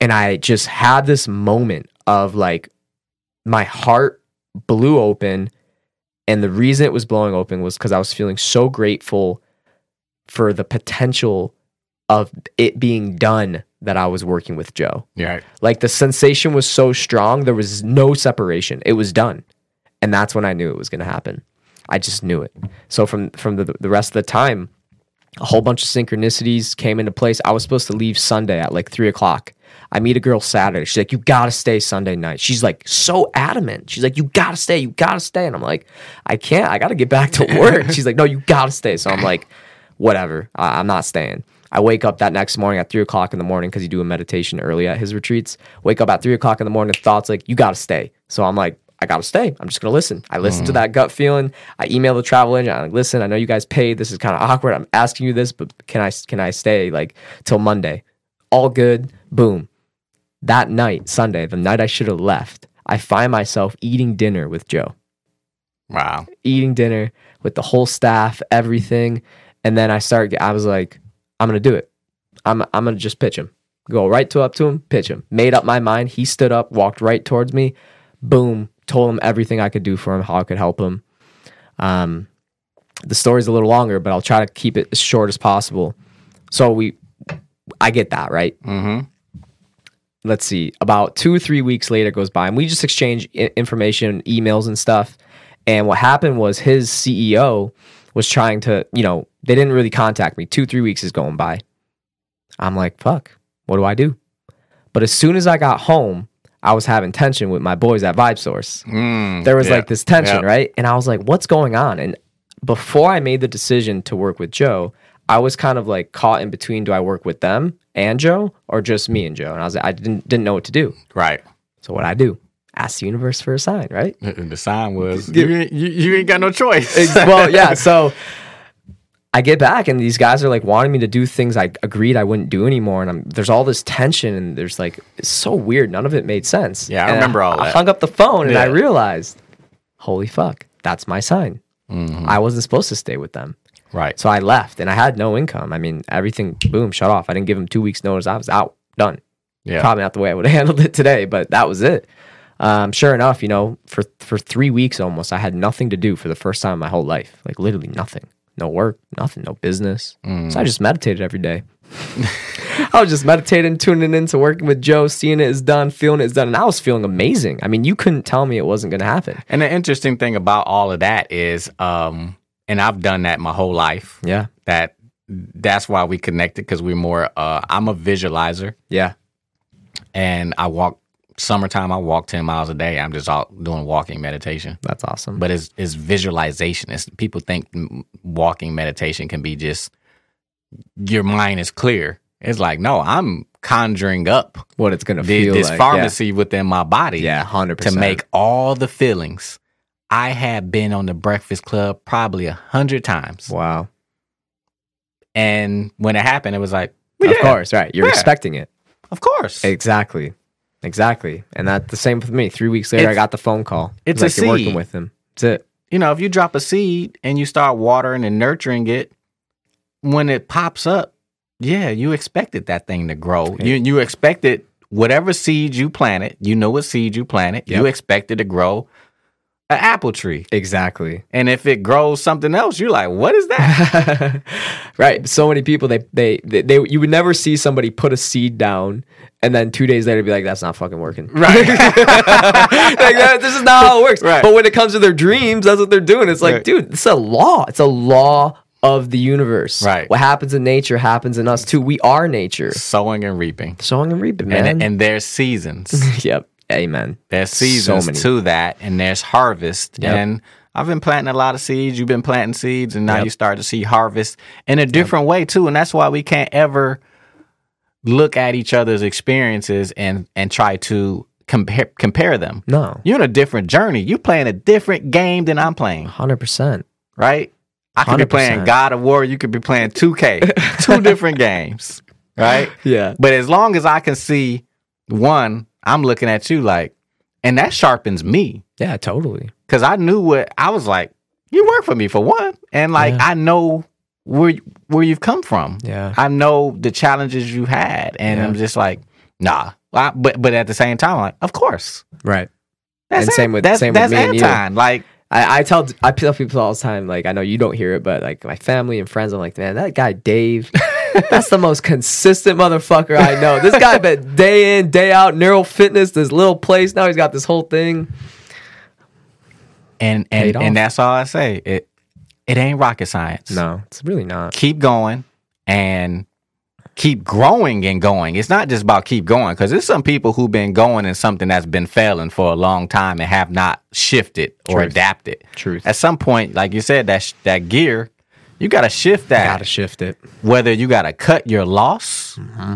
and I just had this moment of like my heart blew open, and the reason it was blowing open was because I was feeling so grateful for the potential of it being done that I was working with Joe. Yeah. Like the sensation was so strong, there was no separation. It was done. And that's when I knew it was going to happen. I just knew it. So from from the, the rest of the time, a whole bunch of synchronicities came into place. I was supposed to leave Sunday at like three o'clock. I meet a girl Saturday. She's like, "You gotta stay Sunday night." She's like so adamant. She's like, "You gotta stay. You gotta stay." And I'm like, "I can't. I gotta get back to [LAUGHS] work." She's like, "No, you gotta stay." So I'm like, "Whatever. I- I'm not staying." I wake up that next morning at three o'clock in the morning because you do a meditation early at his retreats. Wake up at three o'clock in the morning, thoughts like, "You gotta stay." So I'm like, I gotta stay. I'm just gonna listen. I listen to Mhm. that gut feeling. I email the travel agent. I'm like, listen, I know you guys paid. This is kind of awkward. I'm asking you this, but can I can I stay like till Monday? All good. Boom. That night, Sunday, the night I should have left, I find myself eating dinner with Joe. Wow. Eating dinner with the whole staff, everything, and then I start. I was like, I'm gonna do it. I'm I'm gonna just pitch him. Go right to up to him, pitch him. Made up my mind. He stood up, walked right towards me. Boom. Told him everything I could do for him, how I could help him. Um, the story's a little longer, but I'll try to keep it as short as possible. So we, I get that right. Mm-hmm. Let's see. About two or three weeks later goes by, and we just exchange I- information, emails, and stuff. And what happened was his CEO was trying to, you know, they didn't really contact me. Two, three weeks is going by. I'm like, fuck, what do I do? But as soon as I got home, I was having tension with my boys at Vibe Source. Mm, there was yeah, like this tension, yeah. right? And I was like, what's going on? And before I made the decision to work with Joe, I was kind of like caught in between do I work with them and Joe or just me and Joe? And I was like, I didn't didn't know what to do. Right. So what I do? ask the universe for a sign, right? [LAUGHS] And the sign was you, ain't- you, you ain't got no choice. Well, yeah. [LAUGHS] So I get back, and these guys are like wanting me to do things I agreed I wouldn't do anymore, and I'm, there's all this tension, and there's like it's so weird. None of it made sense. Yeah, I And remember all I hung up the phone, and I realized, holy fuck, that's my sign. Mm-hmm. I wasn't supposed to stay with them. Right. So I left, and I had no income. I mean, everything boom shut off. I didn't give him two weeks notice. I was out, done. Yeah. Probably not the way I would [LAUGHS] have handled it today, but that was it. Um, sure enough, you know, for for three weeks almost, I had nothing to do for the first time in my whole life. Like literally nothing. No work, nothing, no business. Mm. So I just meditated every day. [LAUGHS] I was just meditating, tuning into working with Joe, seeing it is done, feeling it is done, and I was feeling amazing. I mean, you couldn't tell me it wasn't going to happen. And the interesting thing about all of that is, um, and I've done that my whole life. Yeah. That that's why we connected because we're more. Uh, I'm a visualizer. Yeah. And I walk summertime. I walk ten miles a day. I'm just all doing walking meditation. That's awesome. But it's it's visualization. It's people think walking meditation can be just your mind is clear. It's like no, I'm conjuring up what it's gonna the- feel this like, pharmacy within my body. Yeah, 100%. to make all the feelings. I had been on the Breakfast Club probably a hundred times. Wow. And when it happened, it was like, Of yeah, course, right. You're yeah, expecting it. Of course. Exactly. Exactly. And that's the same with me. Three weeks later, I got the phone call. it's like a you're working seed. with him. That's it. You know, if you drop a seed and you start watering and nurturing it, when it pops up, yeah, you expected that thing to grow. You you expected whatever seed you planted, you know what seed you planted, you expected to grow an apple tree. Exactly. And if it grows something else, you're like, what is that? [LAUGHS] Right. So many people they, they they they you would never see somebody put a seed down and then two days later be like, that's not fucking working. Right. [LAUGHS] like that, this is not how it works. Right. But when it comes to their dreams, that's what they're doing. It's like, Right. dude, it's a law. It's a law of the universe. Right. What happens in nature happens in us too. We are nature. Sowing and reaping. Sowing and reaping, man. And, and there's seasons. [LAUGHS] yep. Amen. There's seasons many. to that, and there's harvest. Yep. And I've been planting a lot of seeds. You've been planting seeds, and now Yep. you start to see harvest in a different way too. And that's why we can't ever look at each other's experiences and and try to compare compare them. No. You're on a different journey. You're playing a different game than I'm playing. Hundred percent. Right? I could be playing God of War. You could be playing 2K. [LAUGHS] Two different games. Right? Yeah. But as long as I can see one, I'm looking at you like, and that sharpens me. Yeah, totally. Cause I knew what I was like, you work for me for one. And like Yeah. I know where where you've come from. Yeah. I know the challenges you had. And Yeah. I'm just like, nah. I- but but at the same time, I'm like, of course. Right. That's and same with that's, same that's with me and you. Like I, I tell I tell people all the time, like I know you don't hear it, but like my family and friends, I'm like, man, that guy Dave, that's the most consistent motherfucker I know. This guy been day in, day out, neural fitness, this little place. Now he's got this whole thing. and and, and that's all I say. It it ain't rocket science. No, it's really not. keep going and keep growing and going. It's not just about keep going because there's some people who've been going in something that's been failing for a long time and have not shifted or Truth. adapted. Truth. At some point, like you said, that sh- that gear, you got to shift that. Gotta shift it. Whether you got to cut your loss, mm-hmm.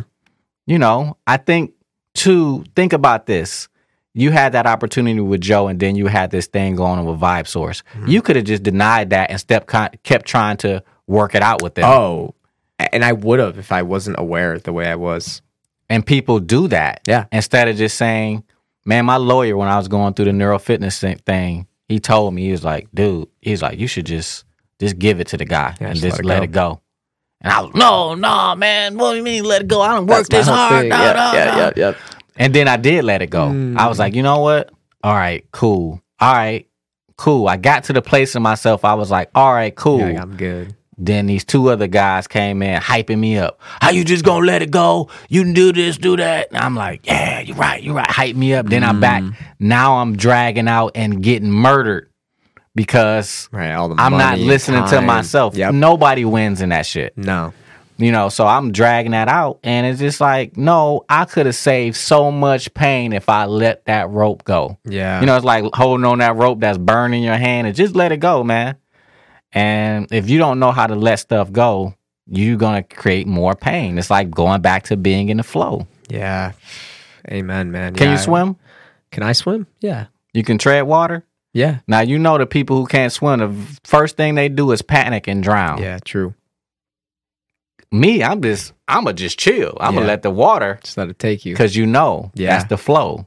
you know, I think to think about this. You had that opportunity with Joe, and then you had this thing going on with Vibe Source. Mm-hmm. You could have just denied that and step con- kept trying to work it out with them. Oh, and I would have if I wasn't aware the way I was. And people do that. Yeah. Instead of just saying, man, my lawyer, when I was going through the neurofitness thing- thing, he told me, he was like, dude, he's like, you should just just give it to the guy Yeah, and just let let it it go. And I was, no, no, man, what do you mean let it go? I don't work this hard. No, yeah, no, yeah, no." yeah, yeah. And then I did let it go. Hmm. I was like, you know what? All right, cool. All right, cool. I got to the place in myself. I was like, all right, cool. Yeah, I'm good. Then these two other guys came in hyping me up. How you just gonna let it go? You can do this, do that. And I'm like, yeah, you're right, you're right. Hype me up. Then I'm back. Hmm. Now I'm dragging out and getting murdered because Right. All the I'm not listening to myself. Yep. Nobody wins in that shit. No. You know, so I'm dragging that out. And it's just like, no, I could have saved so much pain if I let that rope go. Yeah. You know, it's like holding on that rope that's burning your hand and just let it go, man. And if you don't know how to let stuff go, you're going to create more pain. It's like going back to being in the flow. Yeah. Amen, man. Can Yeah, you swim? Can I swim? Yeah. You can tread water. Yeah. Now you know the people who can't swim. The first thing they do is panic and drown. Yeah, true. Me, I'm just, I'm gonna just chill. I'm gonna Yeah. let the water, Just let it take you. because you know Yeah. that's the flow.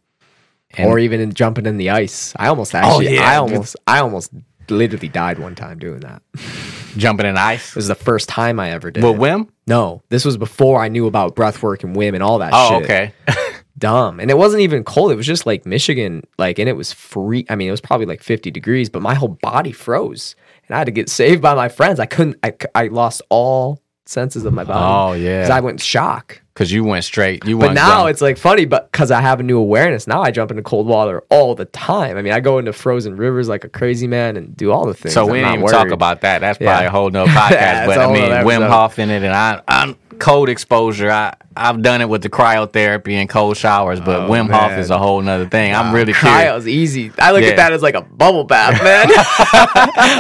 And- or even in jumping in the ice. I almost oh, actually, yeah. I almost, I almost literally died one time doing that. [LAUGHS] jumping in ice. It was the first time I ever did. With it. Wim? No, this was before I knew about breath work and Wim and all that Oh, shit. okay. [LAUGHS] Dumb. And it wasn't even cold. It was just like Michigan, like, and it was free. I mean, it was probably like 50 degrees, but my whole body froze. And I had to get saved by my friends. I couldn't, I, I lost all senses of my body. Oh yeah. Because I went shock. Because you went straight. You But now it's like funny, but because I have a new awareness, now I jump into cold water all the time. I mean, I go into frozen rivers like a crazy man and do all the things. So I'm we didn't even talk about that. That's Yeah. probably a whole nother [LAUGHS] podcast. Yeah, but I mean, Wim. Hof in it, and I, I'm cold exposure. I I've done it with the cryotherapy and cold showers, but Oh, Wim Hof man. is a whole nother thing. I'm Wow, really curious. cryo's easy. I look Yeah. at that as like a bubble bath, [LAUGHS] man. [LAUGHS]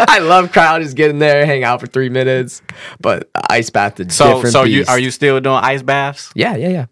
I love cryo. Just get in there, hang out for three minutes. But ice bath is So so you are you still doing ice baths? Yeah, yeah, yeah.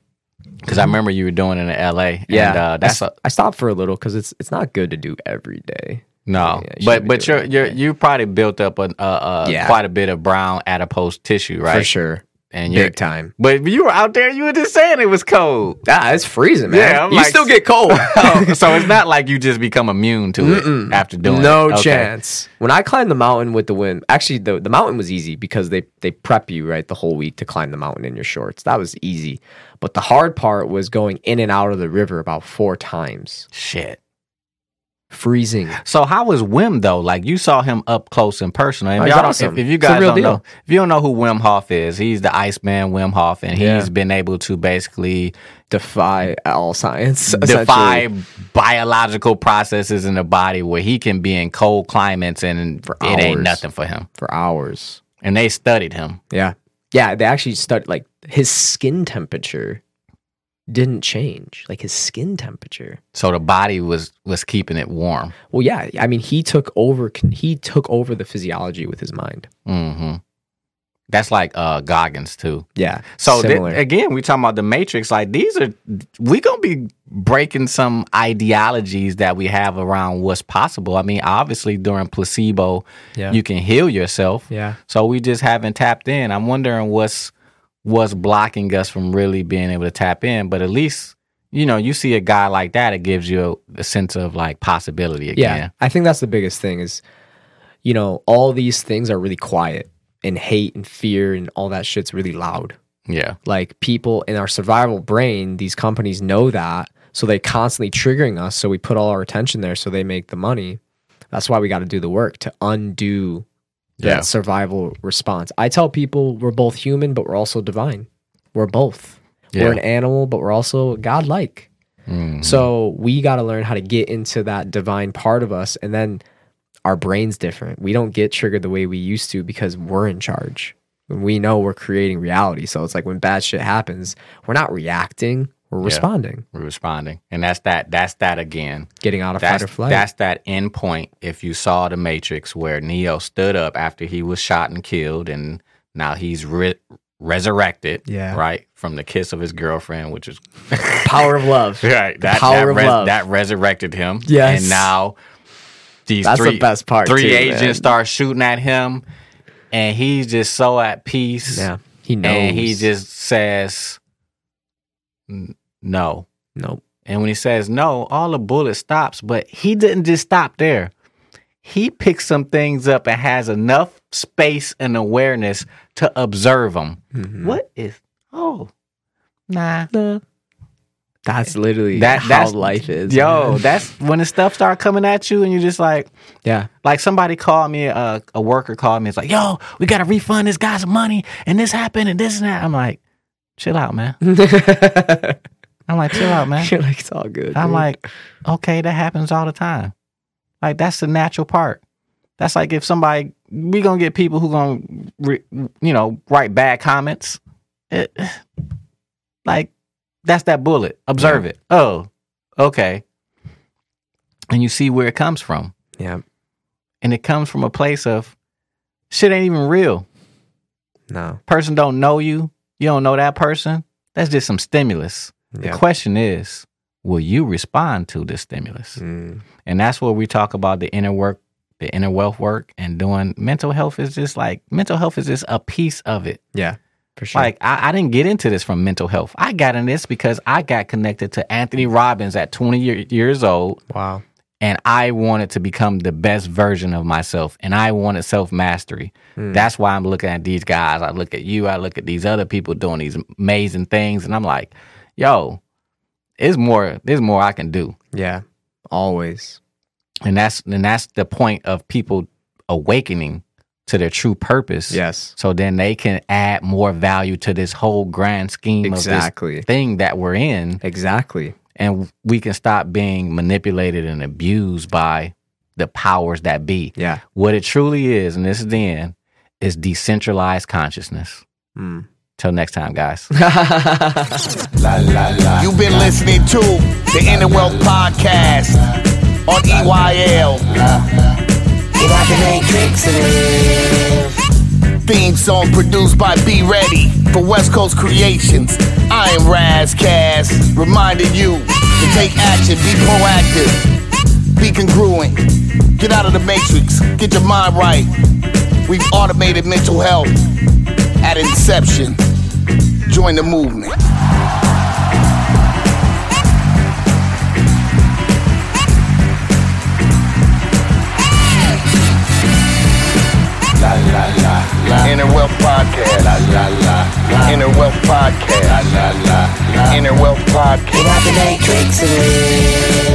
Because I remember you were doing it in L.A. Yeah, and, uh, that's I, a, I stopped for a little because it's it's not good to do every day. no, Yeah, but but you're you're you probably built up a, uh, uh, Yeah. quite a bit of brown adipose tissue, right? For sure, And big time. But you were out there. You were just saying it was cold. Ah, it's freezing, man. Yeah, I'm you like- still get cold. [LAUGHS] Oh, [LAUGHS] so it's not like you just become immune to it after doing no it. Okay. chance. When I climbed the mountain with the wind, actually the the mountain was easy because they they prep you right the whole week to climb the mountain in your shorts. That was easy. But the hard part was going in and out of the river about four times. Shit. Freezing. So how was Wim though? Like you saw him up close and personal. Oh, if, Oh, awesome. if, if you guys don't deal. know, if you don't know who Wim Hof is, he's the Iceman Wim Hof, and Yeah. he's been able to basically Defy all science. defy biological processes in the body where he can be in cold climates and For it ain't nothing for him. for hours. And they studied him. Yeah. Yeah, they actually studied like his skin temperature didn't change. Like his skin temperature. So the body was was keeping it warm. Well, yeah, I mean he took over he took over the physiology with his mind. mm-hmm. That's like uh Goggins too. Yeah. So th- again, we talking about the Matrix. Like these are we gonna be breaking some ideologies that we have around what's possible. I mean, obviously during placebo, Yeah. you can heal yourself. Yeah. So we just haven't tapped in. I'm wondering what's what's blocking us from really being able to tap in. But at least you know, you see a guy like that, it gives you a, a sense of like possibility again. Yeah, I think that's the biggest thing is, you know, all these things are really quiet, and hate and fear and all that shit's really loud. Yeah. Like people in our survival brain, these companies know that, so they constantly triggering us. So we put all our attention there, so they make the money. That's why we got to do the work to undo Yeah. survival response. I tell people we're both human, but we're also divine. We're both. Yeah. We're an animal, but we're also godlike. Mhm. So we got to learn how to get into that divine part of us. And then our brain's different. We don't get triggered the way we used to because we're in charge. We know we're creating reality. So it's like when bad shit happens, we're not reacting, we're Yeah. responding, We're responding. And that's that that's that again. getting out of That's, fight or flight. that's that end point. If you saw the Matrix, where Neo stood up after he was shot and killed, and now he's re- resurrected, Yeah. right from the kiss of his girlfriend, which is [LAUGHS] Power of love. [LAUGHS] right. That Power that, of res- love. that resurrected him. Yes. and now these That's the three best part, Three too, agents man. start shooting at him, and he's just so at peace. Yeah. He knows. and he just says, "N- "No." Nope. And when he says no, all the bullet stops, but he didn't just stop there. He picks some things up and has enough space and awareness to observe them. Mhm. What is, oh, nah. That's literally That, how that's life is. Yo, [LAUGHS] man. that's when the stuff start coming at you and you're just like, yeah. like somebody called me, uh, a worker called me. It's like, yo, we got to refund this guy's money and this happened and this and that. I'm like, chill out, man. [LAUGHS] I'm like, chill out, man. [LAUGHS] You're like, it's all good. I'm dude. like, okay, that happens all the time. Like that's the natural part. That's like if somebody we gonna get people who gonna re, you know write bad comments. It, like that's that bullet. Observe it. Oh, okay. And you see where it comes from, yeah. and it comes from a place of shit ain't even real. No. Person don't know you. You don't know that person. That's just some stimulus. The question is, will you respond to this stimulus? Mm. And that's where we talk about the inner work, the inner wealth work, and doing mental health is just like mental health is just a piece of it. Yeah, for sure. Like I, I didn't get into this from mental health. I got in this because I got connected to Anthony Robbins at 20 year, years old. Wow. And I wanted to become the best version of myself. And I wanted self mastery. Hmm. That's why I'm looking at these guys. I look at you. I look at these other people doing these amazing things. And I'm like, yo, there's more, there's more I can do. Yeah. Always. And that's and that's the point of people awakening to their true purpose. Yes. So then they can add more value to this whole grand scheme Exactly. of this thing that we're in. Exactly. And we can stop being manipulated and abused by the powers that be. Yeah. What it truly is, and this is the end, is decentralized consciousness. Mm. Till next time, guys. [LAUGHS] You've been listening to the Inner Wealth Podcast on EYL. Get out the matrix Theme song produced by Be Ready for West Coast Creations. I am Raz Cass, reminding you to take action, be proactive, be congruent, get out of the matrix, get your mind right. We've automated mental health at inception. Join the movement. Inner Wealth Podcast. La, la, la, Inner Wealth Podcast. La, la, la, Inner Wealth Podcast. Get out the matrix and live.